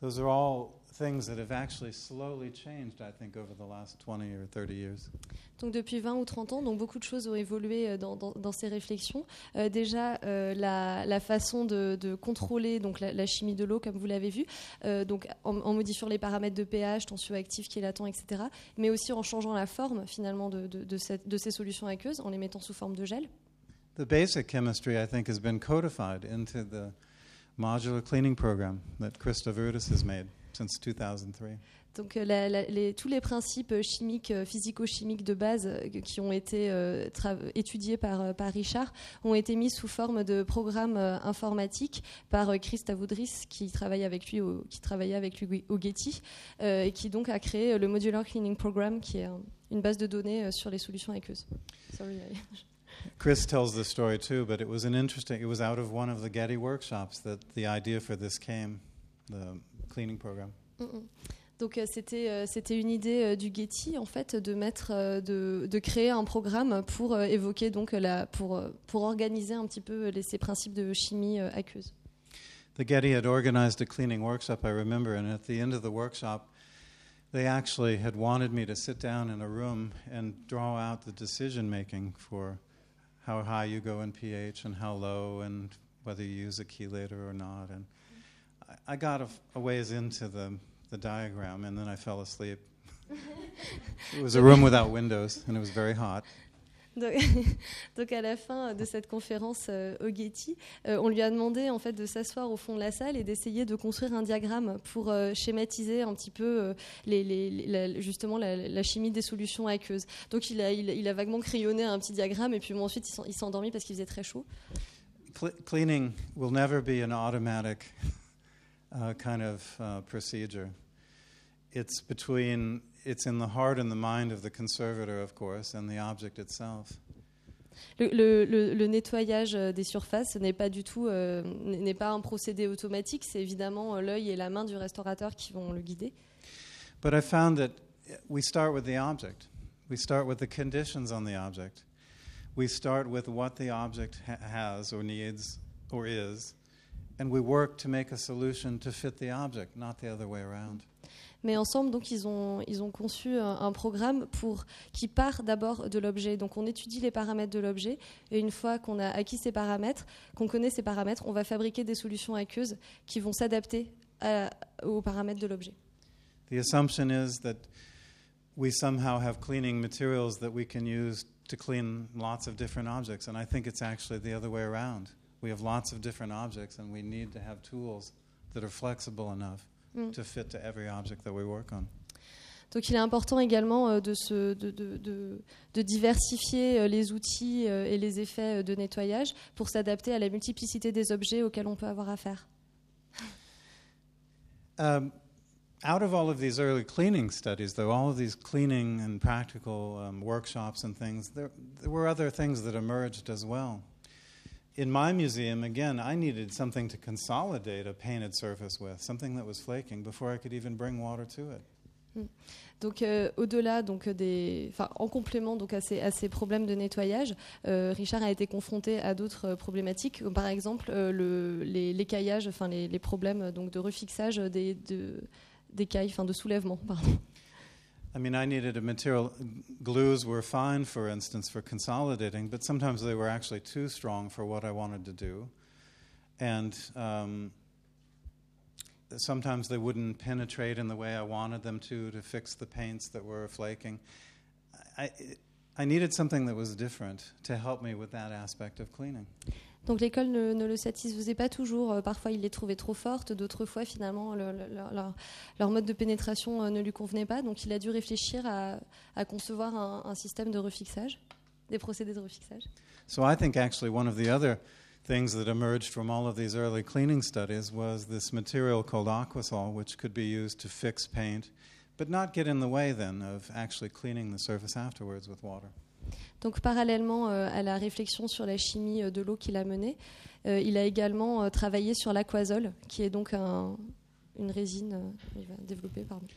Those are all things that have actually slowly changed, I think, over the last 20 or 30 years. Donc depuis 20 ou 30 ans, donc beaucoup de choses ont évolué euh, dans, dans- dans ces réflexions. Euh, déjà, euh, la, la façon de, de contrôler donc la, la chimie de l'eau, comme vous l'avez vu, euh, donc en, en modifiant les paramètres de pH, tensioactif latent, etc., mais aussi en changeant la forme finalement de, de- de cette- ces solutions aqueuses, en les mettant sous forme de gel. The basic chemistry, I think, has been codified into the modular cleaning program that Krista Virtus has made since 2003. Donc euh, la- la- les- tous les principes euh, chimiques, euh, physico-chimiques de base qui ont été euh, étudiés par, par Richard ont été mis sous forme de programmes euh, informatiques par euh, Christa Voudris qui travaille avec lui au, qui travaillait avec lui au Getty et qui donc a créé le Modular Cleaning Program qui est un- une base de données sur les solutions aqueuses. Sorry, I- Chris tells the story too, but it was an interesting. It was out of one of the Getty workshops that the idea for this came, the cleaning program. Mm, mm. Donc euh, c'était euh, c'était une idée euh, du Getty en fait de mettre de, de créer un programme pour évoquer donc la pour pour organiser un petit peu les, ces principes de chimie aqueuse. The Getty had organized a cleaning workshop, I remember, and at the end of the workshop, they actually had wanted me to sit down in a room and draw out the decision making for how high you go in pH and how low and whether you use a chelator or not. And I, I got a, a ways into the, the diagram and then I fell asleep. [LAUGHS] it was a room without windows, and it was very hot. [LAUGHS] Donc, à la fin de cette conférence euh, au Getty, euh, on lui a demandé en fait de s'asseoir au fond de la salle et d'essayer de construire un diagramme pour euh, schématiser un petit peu euh, la- justement la, chimie des solutions aqueuses. Donc il a, vaguement crayonné un petit diagramme et puis ensuite il s'est endormi parce qu'il faisait très chaud. Cle cleaning will never be an automatic uh, kind of uh, procedure. It's between, it's in the heart and the mind of the conservator, of course, and the object itself. Le, le- le- le nettoyage euh, des surfaces n'est pas du tout, euh, n'est pas un procédé automatique. C'est évidemment euh, l'œil et la main du restaurateur qui vont le guider. But I found that we start with the object. We start with the conditions on the object. We start with what the object ha- has or needs or is, and we work to make a solution to fit the object, not the other way around. Mais ensemble, donc, ils ont, ils ont conçu un, un programme pour, qui part d'abord de l'objet. Donc, on étudie les paramètres de l'objet, et une fois qu'on a acquis ces paramètres, qu'on connaît ces paramètres, on va fabriquer des solutions aqueuses qui vont s'adapter aux paramètres de l'objet. The assumption is that we somehow have cleaning materials that we can use to clean lots of different objects, and I think it's actually the other way around. We have lots of different objects, and we need to have tools that are flexible enough Mm. to fit to every object that we work on. Donc, il est important également euh, de, se, de, de- de- diversifier euh, les outils euh, et les effets de nettoyage pour s'adapter à la multiplicité des objets auxquels on peut avoir affaire. Um, out of all of these early cleaning studies, though, all of these cleaning and practical um, workshops and things, there, there were other things that emerged as well. In my museum, again, I needed something to consolidate a painted surface with, something that was flaking, before I could even bring water to it. Donc euh, au-delà donc des, enfin en complément donc à ces, à ces problèmes de nettoyage, euh, Richard a été confronté à d'autres euh, problématiques, par exemple euh, le, les, l'écaillage, enfin les, les problèmes donc de refixage des de, d'écailles, enfin de soulèvement, pardon. I mean, I needed a material. Glues were fine, for instance, for consolidating, but sometimes they were actually too strong for what I wanted to do. And um, sometimes they wouldn't penetrate in the way I wanted them to to fix the paints that were flaking. I, I needed something that was different to help me with that aspect of cleaning. Donc l'école ne, ne le satisfaisait pas toujours. Euh, Parfois, il les trouvait trop fortes. D'autres fois, finalement, le- le- leur, leur- mode de pénétration euh, ne lui convenait pas. Donc il a dû réfléchir à, à concevoir un, un système de refixage, des procédés de refixage. So I think actually one of the other things that emerged from all of these early cleaning studies was this material called aquasol, which could be used to fix paint, but not get in the way then of actually cleaning the surface afterwards with water. Donc parallèlement euh, à la réflexion sur la chimie euh, de l'eau qu'il a menée, euh, il a également travaillé sur l'aquazole, qui est donc un- une résine il va développer, pardon.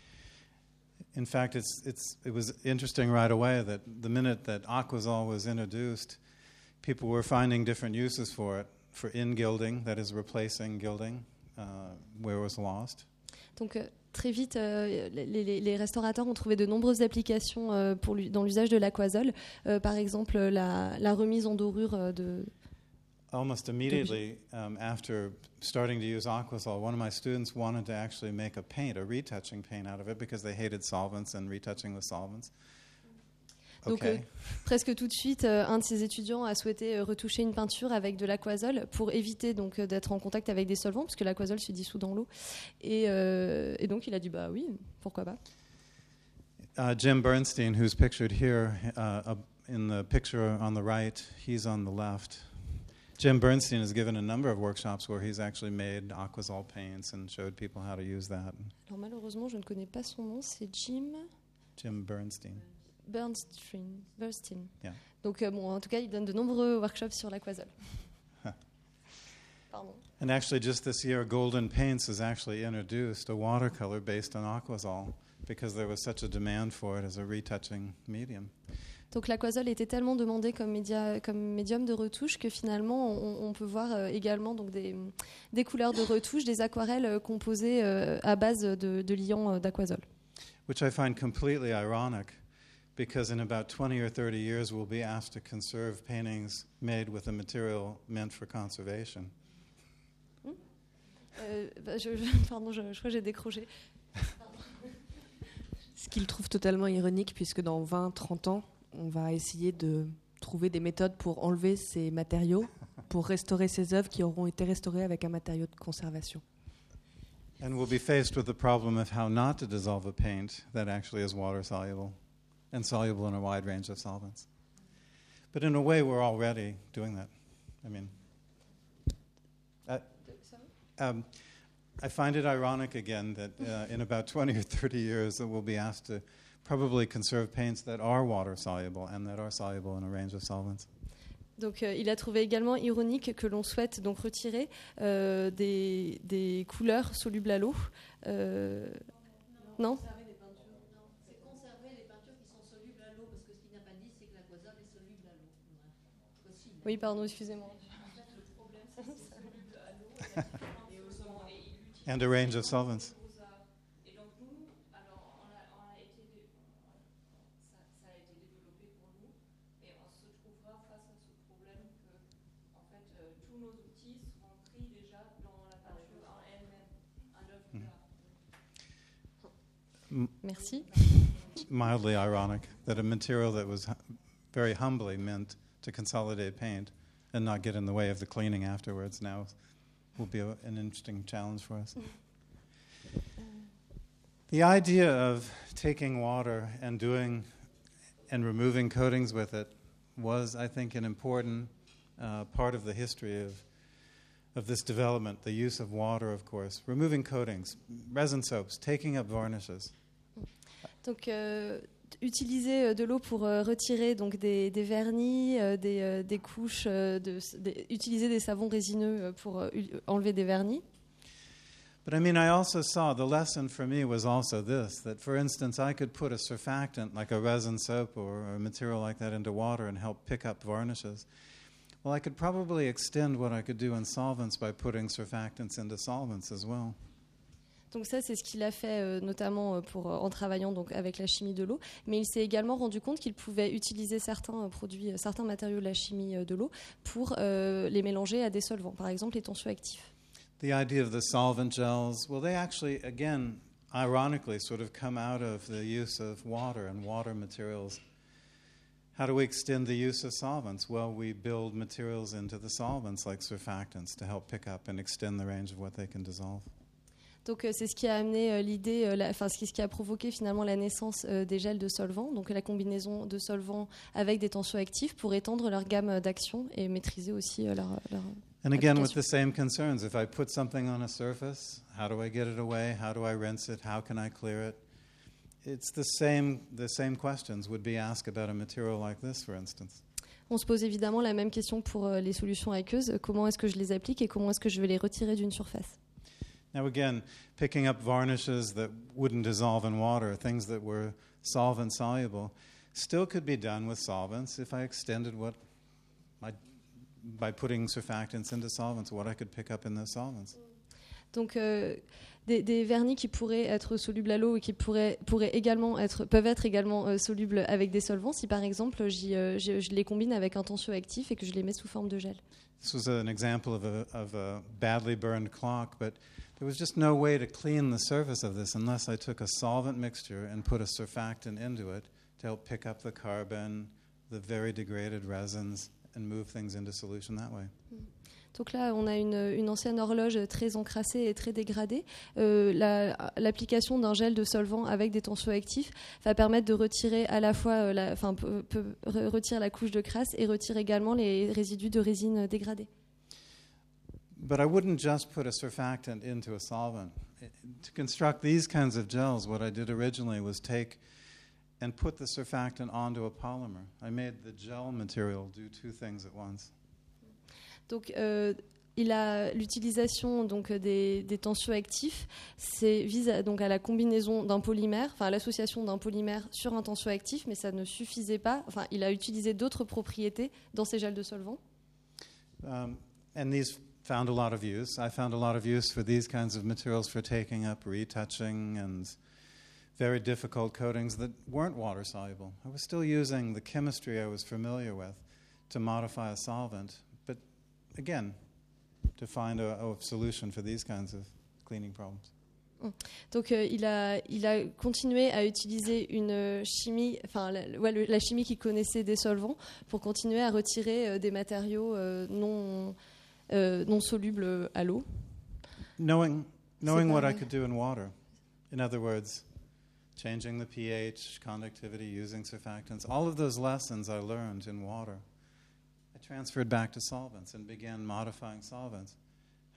In fact, it's, it's, it was interesting right away that the minute that aquasol was introduced, people were finding different uses for it, for in gilding, that is replacing gilding uh, where it was lost. Donc très vite, euh, les, restaurateurs ont trouvé de nombreuses applications euh, pour dans l'usage de l'aquazole. Euh, par exemple, la, la remise en dorure de... Almost immediately um, after starting to use Aquasol, one of my students wanted to actually make a paint, a retouching paint out of it because they hated solvents and retouching with solvents. Donc, Okay. Presque tout de suite, euh, un de ses étudiants a souhaité euh, retoucher une peinture avec de l'aquazole pour éviter donc euh, d'être en contact avec des solvants, parce que l'aquazole se dissout dans l'eau. Et, euh, et donc il a dit bah oui, pourquoi pas. Uh, Jim Bernstein, who's pictured here uh, in the picture on the right, he's on the left. Jim Bernstein has given a number of workshops where he's actually made Aquasol paints and showed people how to use that. Alors malheureusement, je ne connais pas son nom, c'est Jim Jim Bernstein. Bernstein. Bernstein. Yeah. Donc euh, bon, en tout cas, il donne de nombreux workshops sur. [LAUGHS] Pardon. And actually, just this year, Golden Paints has actually introduced a watercolor based on Aquasol because there was such a demand for it as a retouching medium. Donc l'aquazole était tellement demandé comme, média, comme médium de retouche que finalement on, on peut voir euh, également donc des, des couleurs de retouche, des aquarelles euh, composées euh, à base de, de liant euh, d'aquazole. which I find completely ironic because in about 20 or 30 years we'll be asked to conserve paintings made with a material meant for conservation. Euh, bah, je, je- [LAUGHS] pardon, je, je crois que j'ai décroché. Ce qu'il trouve totalement ironique, puisque dans 20-30 ans, on va essayer de trouver des méthodes pour enlever ces matériaux, pour restaurer ces œuvres qui auront été restaurées avec un matériau de conservation. And we'll be faced with the problem of how not to dissolve a paint that actually is water soluble and soluble in a wide range of solvents. But in a way, we're already doing that. I mean, uh, um, I find it ironic again that uh, [LAUGHS] in about 20 or 30 years that we'll be asked to probably conserve paints that are water soluble and that are soluble in a range of solvents. Donc, euh, il a trouvé également ironique que l'on souhaite donc retirer euh, des, des couleurs solubles à l'eau. Euh, non C'est dans la peinture en elle-même, à l'œuvre d'art. Merci. Mildly ironic that a material that was hu- very humbly meant to consolidate paint and not get in the way of the cleaning afterwards now will be a, an interesting challenge for us. The idea of taking water and doing and removing coatings with it was, I think, an important uh, part of the history of, of this development. The use of water, of course, removing coatings, resin soaps, taking up varnishes. Donc, euh, utiliser euh, de l'eau pour euh, retirer donc des, vernis, euh, des, couches, utiliser des savons résineux pour enlever des vernis. But I mean, I also saw the lesson for me was also this that, for instance, I could put a surfactant like a resin soap or a material like that into water and help pick up varnishes. Well, I could probably extend what I could do in solvents by putting surfactants into solvents as well. Donc ça, c'est ce qu'il a fait euh, notamment euh, euh, en travaillant donc, avec la chimie de l'eau. Mais il s'est également rendu compte qu'il pouvait utiliser certains produits, certains matériaux de la chimie de l'eau pour les mélanger à des solvants, par exemple les tensioactifs. The idea of the solvent gels, well, they actually, again, ironically, sort of come out of the use of water and water materials. How do we extend the use of solvents? Well, we build materials into the solvents like surfactants to help pick up and extend the range of what they can dissolve. Donc euh, c'est ce qui a amené euh, l'idée, euh, enfin ce qui, ce qui a provoqué finalement la naissance des gels de solvants, donc la combinaison de solvants avec des tensioactifs pour étendre leur gamme d'action et maîtriser aussi leur, leur- And again, with the same concerns. If I put something on a surface, how do I get it away? How do I rinse it? How can I clear it? It's the same, the same questions would be asked about a material like this, for instance. On se pose évidemment la même question pour les solutions aqueuses. Comment est-ce que je les applique et comment est-ce que je vais les retirer d'une surface? Now, again, picking up varnishes that wouldn't dissolve in water, things that were solvent soluble, still could be done with solvents if I extended what my, by putting surfactants into solvents, what I could pick up in those solvents. Donc euh, des, des vernis qui pourraient être solubles à l'eau et qui pourraient, pourraient également être, peuvent être également euh, solubles avec des solvants si par exemple euh, je les combine avec un tensioactif et que je les mets sous forme de gel. This was an example of a, of a badly burned clock, but there was just no way to clean the surface of this unless I took a solvent mixture and put a surfactant into it to help pick up the carbon, the very degraded resins, and move things into solution that way. Donc là, on a une, une ancienne horloge très encrassée et très dégradée. Euh, la- L'application d'un gel de solvant avec des tensioactifs va permettre de retirer à la fois, euh, la, peut, peut re- retirer la couche de crasse et retire également les résidus de résine dégradée. But I wouldn't just put a surfactant into a solvent. To construct these kinds of gels, what I did originally was take and put the surfactant onto a polymer. I made the gel material do two things at once. Donc, euh, il a l'utilisation donc des, des tensioactifs, c'est vise à, donc à la combinaison d'un polymère, enfin l'association d'un polymère sur un tensioactif, mais ça ne suffisait pas. Enfin, il a utilisé d'autres propriétés dans ces gels de solvant. Um, and these found a lot of use. I found a lot of use for these kinds of materials for taking up retouching and very difficult coatings that weren't water soluble. I was still using the chemistry I was familiar with to modify a solvent, but again, to find a, a solution for these kinds of cleaning problems. Mm. Donc euh, il, a, il a continué à utiliser une euh, chimie, enfin la, ouais, le- la chimie qu'il connaissait des solvants pour continuer à retirer euh, des matériaux euh, non, euh, non solubles à l'eau. Knowing, knowing what I could do in water. In other words, changing the pH, conductivity, using surfactants, all of those lessons I learned in water. I transferred back to solvents and began modifying solvents.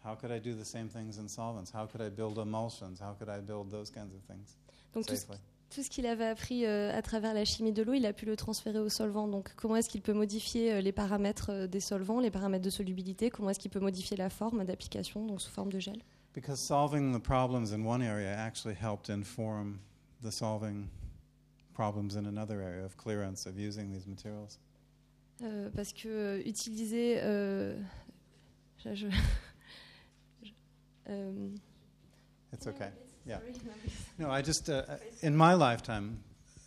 How could I do the same things in solvents? How could I build emulsions? How could I build those kinds of things Donc safely? Tout ce qu'il avait appris euh, à travers la chimie de l'eau, il a pu le transférer aux solvants. Donc comment est-ce qu'il peut modifier euh, les paramètres euh, des solvants, les paramètres de solubilité? Comment est-ce qu'il peut modifier la forme d'application, donc sous forme de gel? Because solving the problems in one area actually helped inform the solving problems in another area of clearance of using these materials. Euh, parce que utiliser. euh, je- je- [LAUGHS] je- euh, It's okay. Yeah. No, I just, uh, in my lifetime,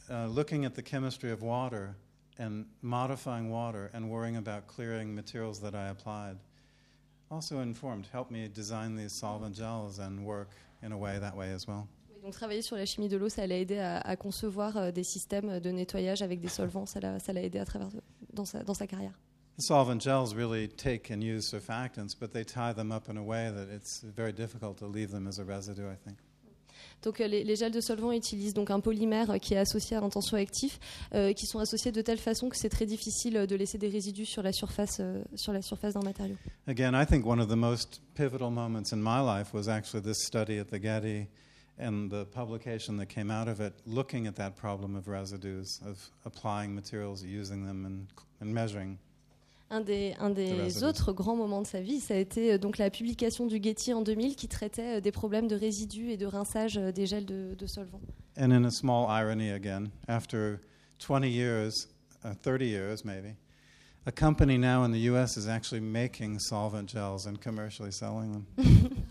uh, looking at the chemistry of water and modifying water and worrying about clearing materials that I applied also informed, helped me design these solvent gels and work in a way that way as well. Donc travailler sur la chimie de l'eau, ça l'a aidé à, à concevoir euh, des systèmes de nettoyage avec des solvants. Ça l'a, ça l'a aidé à travers dans, sa, dans sa carrière. The solvent gels really take and use surfactants, but they tie them up in a way that it's very difficult to leave them as a residue, I think. Donc euh, les, les gels de solvants utilisent donc un polymère euh, qui est associé à un tensioactif, euh, qui sont associés de telle façon que c'est très difficile euh, de laisser des résidus sur la surface, euh, sur la surface d'un matériau. Again, I think one of the most pivotal moments in my life was actually this study at the Getty and the publication that came out of it, looking at that problem of residues, of applying materials, using them, and, and measuring. Un des, un des residus. autres grands moments de sa vie, ça a été euh, donc la publication du Getty en 2000 qui traitait euh, des problèmes de résidus et de rinçage euh, des gels de, de solvants. And in a small irony again, after 20 years, uh, 30 years maybe, a company now in the US is actually making solvent gels and commercially selling them. [LAUGHS]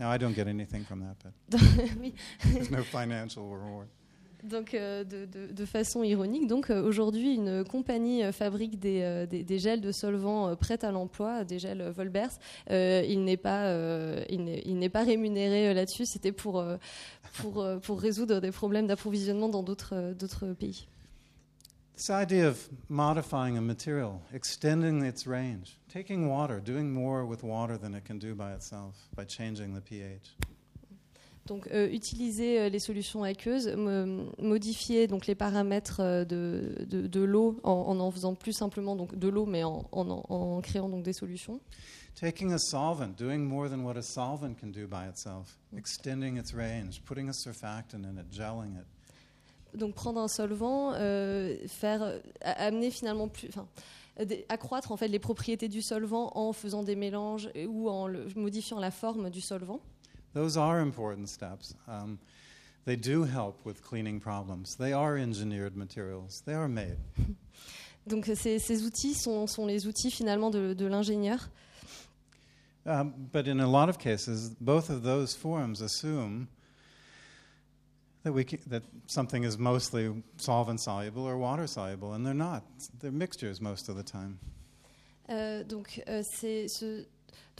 now, I don't get anything from that, but [LAUGHS] there's no financial reward. Donc, euh, de, de- de façon ironique, donc euh, aujourd'hui, une compagnie euh, fabrique des, euh, des- des gels de solvants euh, prêts à l'emploi, des gels euh, Volbers. Il n'est pas, il n'est pas rémunéré là-dessus. C'était pour pour pour résoudre des problèmes d'approvisionnement dans d'autres d'autres pays. This idea of modifying a material, extending its range, taking water, doing more with water than it can do by itself by changing the pH. Donc, euh, utiliser euh, les solutions aqueuses, mo- modifier donc les paramètres euh, de, de, de l'eau en, en en faisant plus simplement donc de l'eau, mais en, en, créant donc des solutions. Taking a solvent, doing more than what a solvent can do by itself, extending its range, putting a surfactant in it, gelling it. Donc prendre un solvant, euh, faire amener finalement plus, enfin accroître en fait les propriétés du solvant en faisant des mélanges ou en le- modifiant la forme du solvant. Those are important steps. Um, they do help with cleaning problems. They are engineered materials. They are made. [LAUGHS] Donc euh, ces, ces outils sont, sont les outils finalement de, de l'ingénieur. Um, but in a lot of cases, both of those forms assume that, we can, that something is mostly solvent soluble or water soluble, and they're not. They're mixtures most of the time. Euh, donc euh, c'est ce-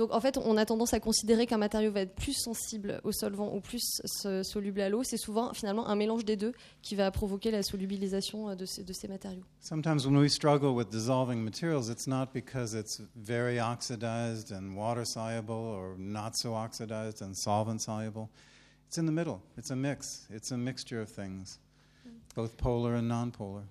donc en fait on a tendance à considérer qu'un matériau va être plus sensible au solvant ou plus so- soluble à l'eau. C'est souvent finalement un mélange des deux qui va provoquer la solubilisation euh, de ces, de ces matériaux. Sometimes when we struggle with dissolving materials, it's not because it's very oxidized and water soluble or not so oxidized and solvent soluble. It's in the middle. It's a mix. It's a mixture of things, both polar and non-polar.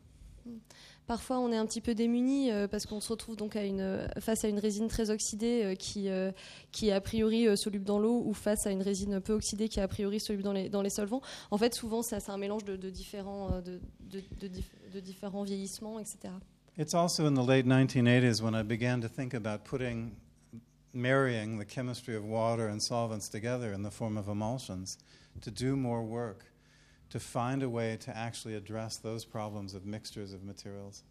Parfois, on est un petit peu démuni euh, parce qu'on se retrouve donc à une, face à une résine très oxydée euh, qui, euh, qui est a priori euh, soluble dans l'eau ou face à une résine peu oxydée qui est a priori soluble dans les, dans les solvants. En fait, souvent, ça, c'est un mélange de, de différents, euh, de, de- de dif- de différents vieillissements, etc. It's also in the late 1980s when I began to think about putting, marrying the chemistry of water and solvents together in the form of emulsions to do more work, to find a way to actually address those problems of mixtures of materials.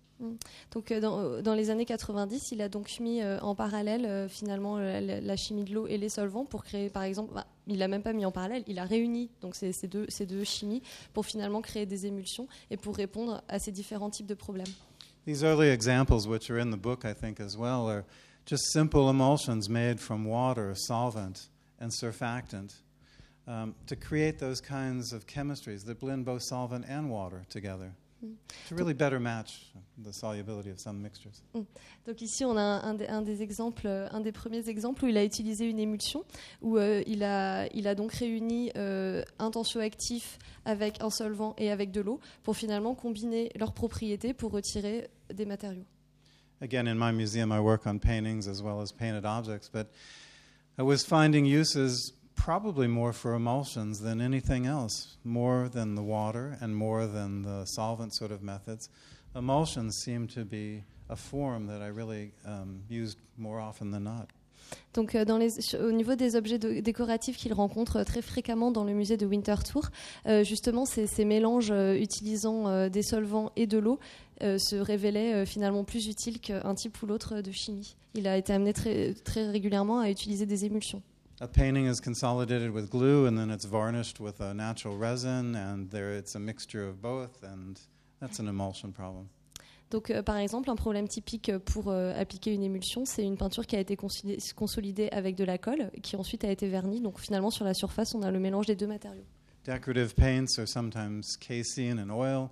Donc, euh, dans, dans les années 90, il a donc mis euh, en parallèle euh, finalement la, la- la chimie de l'eau et les solvants pour créer, par exemple, bah, il l'a même pas mis en parallèle, il a réuni donc ces, ces deux, ces deux chimies pour finalement créer des émulsions et pour répondre à ces différents types de problèmes. These early examples, which are in the book, I think, as well, are just simple emulsions made from water, solvent, and surfactant. Um, to create those kinds of chemistries that blend both solvent and water together Mm. to really better match the solubility of some mixtures. Donc ici, on a un, un des, un des exemples, euh, un des premiers exemples où il a utilisé une émulsion, où euh, il, a, il a donc réuni euh, un tensioactif avec un solvant et avec de l'eau pour finalement combiner leurs propriétés pour retirer des matériaux. Again, in my museum, I work on paintings as well as painted objects, but I was finding uses probably more for emulsions than anything else, more than the water and more than the solvent sort of methods. Emulsions seem to be a form that I really um, used more often than not. Donc, euh, dans les, au niveau des objets de- décoratifs qu'il rencontre euh, très fréquemment dans le musée de Winterthur, euh, justement, ces, ces mélanges euh, utilisant euh, des solvants et de l'eau euh, se révélaient finalement plus utiles qu'un type ou l'autre de chimie. Il a été amené très, très régulièrement à utiliser des émulsions. A painting is consolidated with glue and then it's varnished with a natural resin, and there it's a mixture of both, and that's an emulsion problem. Donc, euh, par exemple, un problème typique pour euh, appliquer une émulsion, c'est une peinture qui a été consolidée, avec de la colle, qui ensuite a été vernie. Donc, finalement, sur la surface, on a le mélange des deux matériaux. Decorative paints are sometimes casein and oil.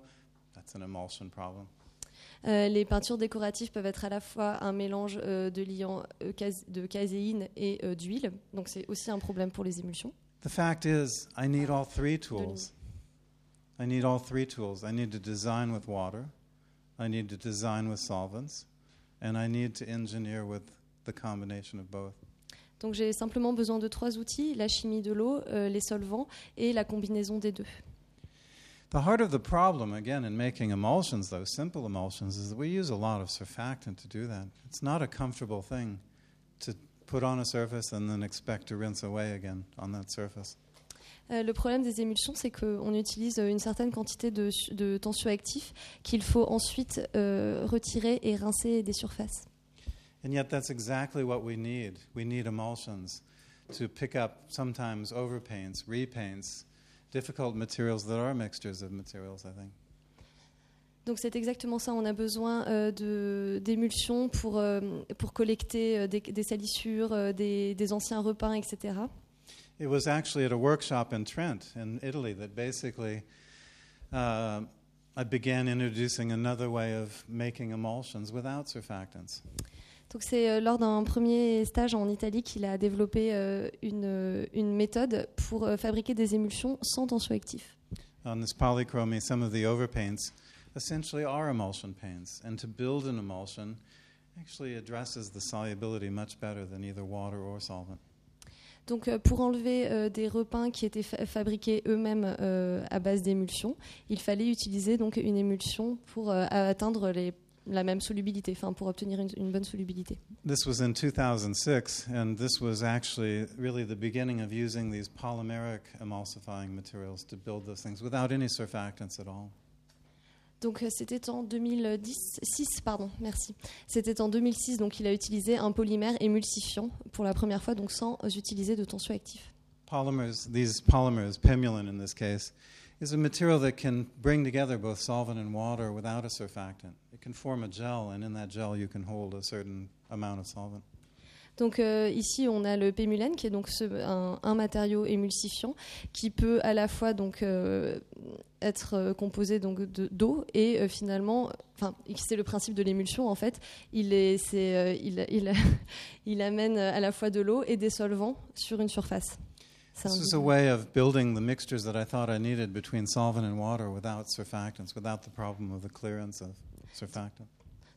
That's an emulsion problem. Euh, les peintures décoratives peuvent être à la fois un mélange euh, de liants euh, de caséine et d'huile. Donc, c'est aussi un problème pour les émulsions. The fact is, I need all three tools. I need all three tools. I need to design with water, I need to design with solvents, and I need to engineer with the combination of both. Donc, j'ai simplement besoin de trois outils la chimie de l'eau, les solvants et la combinaison des deux. The heart of the problem, again, in making emulsions, those simple emulsions, is that we use a lot of surfactant to do that. It's not a comfortable thing to put on a surface and then expect to rinse away again on that surface. Euh, le problème des émulsions, c'est qu'on utilise euh, une certaine quantité de, de tensioactifs qu'il faut ensuite euh, retirer et rincer des surfaces. And yet, that's exactly what we need. We need emulsions to pick up sometimes overpaints, repaints, difficult materials that are mixtures of materials, I think. Donc c'est exactement ça. On a besoin euh, de- d'émulsions pour, euh, pour collecter euh, des, des salissures, euh, des, des anciens repeints, etc. It was actually at a workshop in Trent, in Italy, that basically uh, I began introducing another way of making emulsions without surfactants. Donc c'est euh, lors d'un premier stage en Italie qu'il a développé euh, une, euh, une méthode pour fabriquer des émulsions sans. On this polychromy, some of the overpaints essentially are emulsion paints, and to build an emulsion actually addresses the solubility much better than either water or solvent. Donc pour enlever euh, des repeints qui étaient fa- fabriqués eux-mêmes euh, à base d'émulsion, il fallait utiliser donc une émulsion pour euh, atteindre les- la même solubilité, enfin pour obtenir une, une bonne solubilité. This was in 2006, and this was actually really the beginning of using these polymeric emulsifying materials to build those things without any surfactants at all. Donc euh, c'était en 2010, 6, pardon, merci. C'était en 2006, donc il a utilisé un polymère émulsifiant pour la première fois, donc sans utiliser de tensioactifs. Polymers, these polymers, Pemulin in this case, is a material that can bring together both solvent and water without a surfactant. It can form a gel, and in that gel, you can hold a certain amount of solvent. Donc euh, ici on a le pémulène qui est donc ce- un, un matériau émulsifiant qui peut à la fois donc euh, être euh, composé donc de- d'eau et euh, finalement, enfin c'est le principe de l'émulsion en fait. Il est, c'est, euh, il, il, [LAUGHS] il amène à la fois de l'eau et des solvants sur une surface. C'est This is a way of building the mixtures that I thought I needed between solvent and water without surfactants, without the problem of the clearance of surfactant.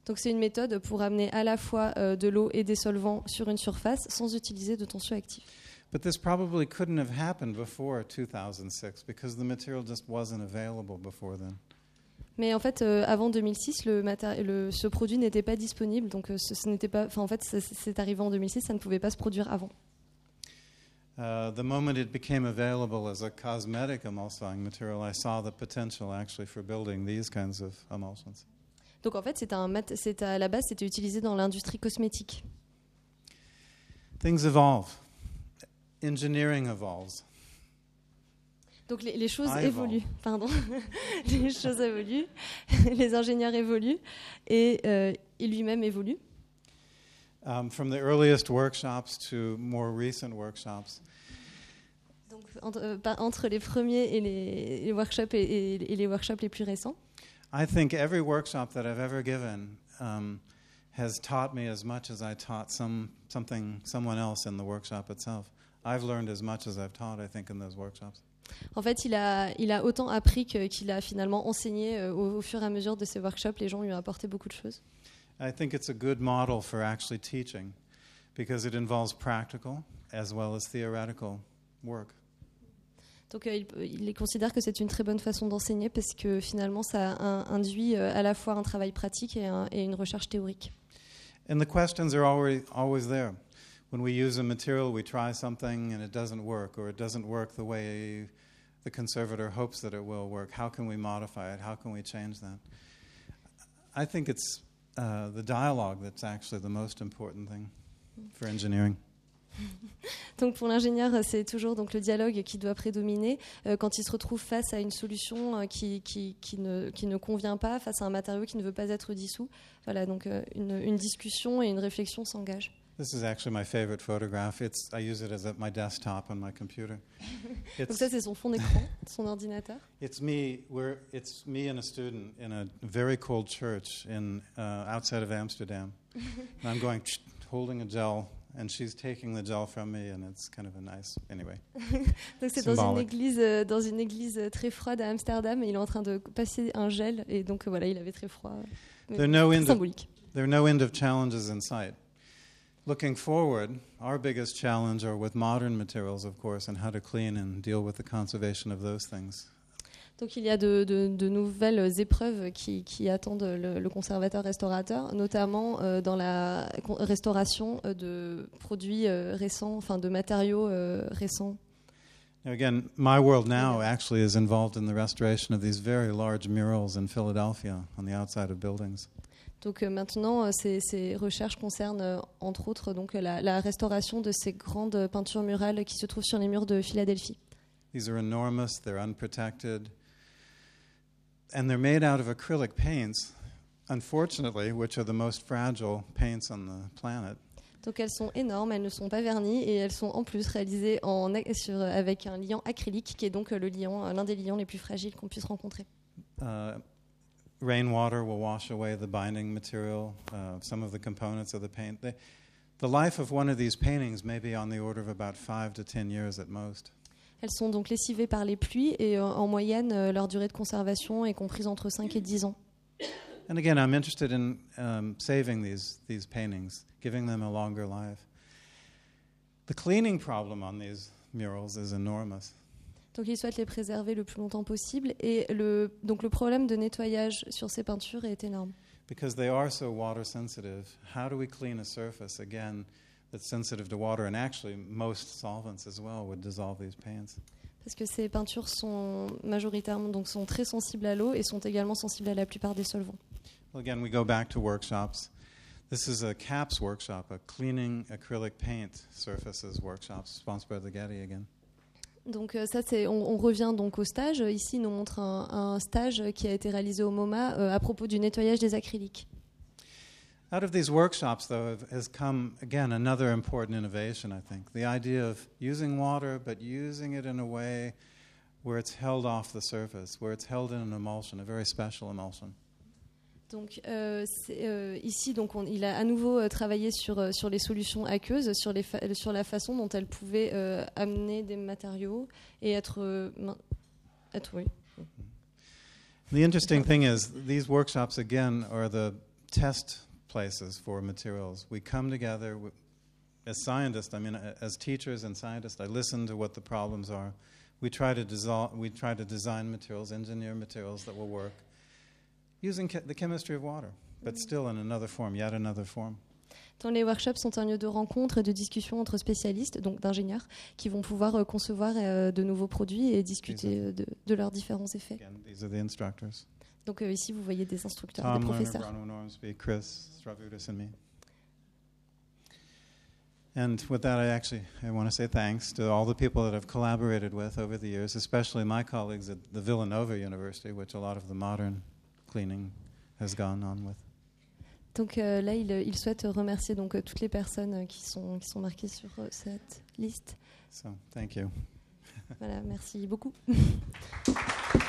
Donc c'est une méthode pour amener à la fois euh, de l'eau et des solvants sur une surface sans utiliser de tensioactifs. But this probably couldn't have happened before 2006 because the material just wasn't available before then. Mais en fait, euh, avant 2006, le le- ce produit n'était pas disponible, donc euh, ce, ce n'était pas. En fait, c'est arrivé en 2006, ça ne pouvait pas se produire avant. Uh, the moment it became available as a cosmetic emulsifying material, I saw the potential actually for building these kinds of emulsions. Donc en fait, c'est un mat- c'est à la base, c'était utilisé dans l'industrie cosmétique. Things evolve, engineering evolves. Donc les, les choses Ah, évoluent, pardon. [LAUGHS] les choses évoluent, [LAUGHS] les ingénieurs évoluent et euh, il lui-même évolue. Um, from the earliest workshops to more recent workshops, entre, euh, entre les premiers et les, les workshops et, et- et les workshops les plus récents. I think every workshop that I've ever given um, has taught me as much as I taught some, something, someone else in the workshop itself. I've learned as much as I've taught, I think, in those workshops. En fait, il a, il a autant appris qu'il a finalement enseigné euh, au, au fur et à mesure de ses workshops. Les gens lui ont apporté beaucoup de choses. I think it's a good model for actually teaching because it involves practical as well as theoretical work. Donc euh, il, il considère que c'est une très bonne façon d'enseigner parce que finalement ça in- induit euh, à la fois un travail pratique et, un- et une recherche théorique. And the questions are always, always there. When we use a material, we try something and it doesn't work, or it doesn't work the way the conservator hopes that it will work. How can we modify it? How can we change that? I think it's uh, the dialogue that's actually the most important thing for engineering. [LAUGHS] Donc pour l'ingénieur, c'est toujours donc le dialogue qui doit prédominer euh, quand il se retrouve face à une solution euh, qui, qui, qui ne, qui ne convient pas, face à un matériau qui ne veut pas être dissous. Voilà, donc euh, une, une discussion et une réflexion s'engagent. This is actually my favorite photograph. It's, I use it as at my desktop on my computer. [LAUGHS] Donc It's, ça, c'est son fond d'écran, [LAUGHS] son ordinateur. It's me. We're, it's me and a student in a very cold church in uh, outside of Amsterdam. and I'm going holding a gel, and she's taking the gel from me, and it's kind of a nice. Anyway, [LAUGHS] Donc c'est dans une Symbolique. église, euh, dans une église euh, très froide à Amsterdam, et il est en train de passer un gel, et donc euh, voilà, il avait très froid. Mais there no end. Of, there are no end of challenges in sight. Looking forward, our biggest challenge are with modern materials, of course, and how to clean and deal with the conservation of those things. Donc il y a de, de- de nouvelles épreuves qui, qui attendent le, le conservateur-restaurateur, notamment euh, dans la restauration euh, de produits euh, récents, enfin de matériaux euh, récents. Now, again, my world now actually is involved in the restoration of these very large murals in Philadelphia on the outside of buildings. Donc maintenant, ces, ces recherches concernent entre autres donc la, la restauration de ces grandes peintures murales qui se trouvent sur les murs de Philadelphie. These are enormous, they're unprotected, and they're made out of acrylic paints, unfortunately, which are the most fragile paints on the planet. Donc elles sont énormes, elles ne sont pas vernies et elles sont en plus réalisées en, sur, avec un liant acrylique qui est donc le liant, l'un des liants les plus fragiles qu'on puisse rencontrer. Uh, rainwater will wash away the binding material, uh, some of the components of the paint. They, the life of one of these paintings may be on the order of about five to ten years at most. Elles sont donc lessivées par les pluies et euh, en moyenne, euh, leur durée de conservation est comprise entre 5 et 10 ans. And again, I'm interested in um, saving these, these paintings, giving them a longer life. The cleaning problem on these murals is enormous. Donc ils souhaitent les préserver le plus longtemps possible et le, donc le problème de nettoyage sur ces peintures est énorme. Because they are so water sensitive, how do we clean a surface again that's sensitive to water? And actually, most solvents as well would dissolve these paints. Parce que ces peintures sont majoritairement donc sont très sensibles à l'eau et sont également sensibles à la plupart des solvants. Well, again, we go back to workshops. This is a CAPS workshop, a cleaning acrylic paint surfaces workshop, sponsored by the Getty again. Donc euh, ça, c'est, on, on revient donc au stage. Ici, il nous montre un, un stage qui a été réalisé au MoMA euh, à propos du nettoyage des acryliques. Out of these workshops, though, has come, again, another important innovation, I think. The idea of using water, but using it in a way where it's held off the surface, where it's held in an emulsion, a very special emulsion. Donc euh, euh, ici, donc on- il a à nouveau euh, travaillé sur, euh, sur les solutions aqueuses, sur, les fa- euh, sur la façon dont elles pouvaient euh, amener des matériaux et être, euh, être oui. The interesting thing is, these workshops, again, are the test places for materials. We come together as scientists, I mean, as teachers and scientists, I listen to what the problems are. We try to, dissolve, we try to design materials, engineer materials that will work using the chemistry of water, but still in another form, yet another form. Dans les workshops sont un lieu de rencontre et de discussion entre spécialistes, donc d'ingénieurs, qui vont pouvoir euh, concevoir euh, de nouveaux produits et discuter euh, de, de leurs différents effets. Again, these are the instructors Donc euh, ici, vous voyez des instructeurs, des Tom Lerner, professeurs. Bruno Normsby, Chris Stravutis, and me. And with that, I actually I want to say thanks to all the people that I've collaborated with over the years, especially my colleagues at the Villanova University, which a lot of the modern cleaning has gone on with. Donc euh, là, il, il souhaite remercier donc euh, toutes les personnes euh, qui sont, qui sont marquées sur euh, cette liste. So thank you. voilà, merci beaucoup. [LAUGHS]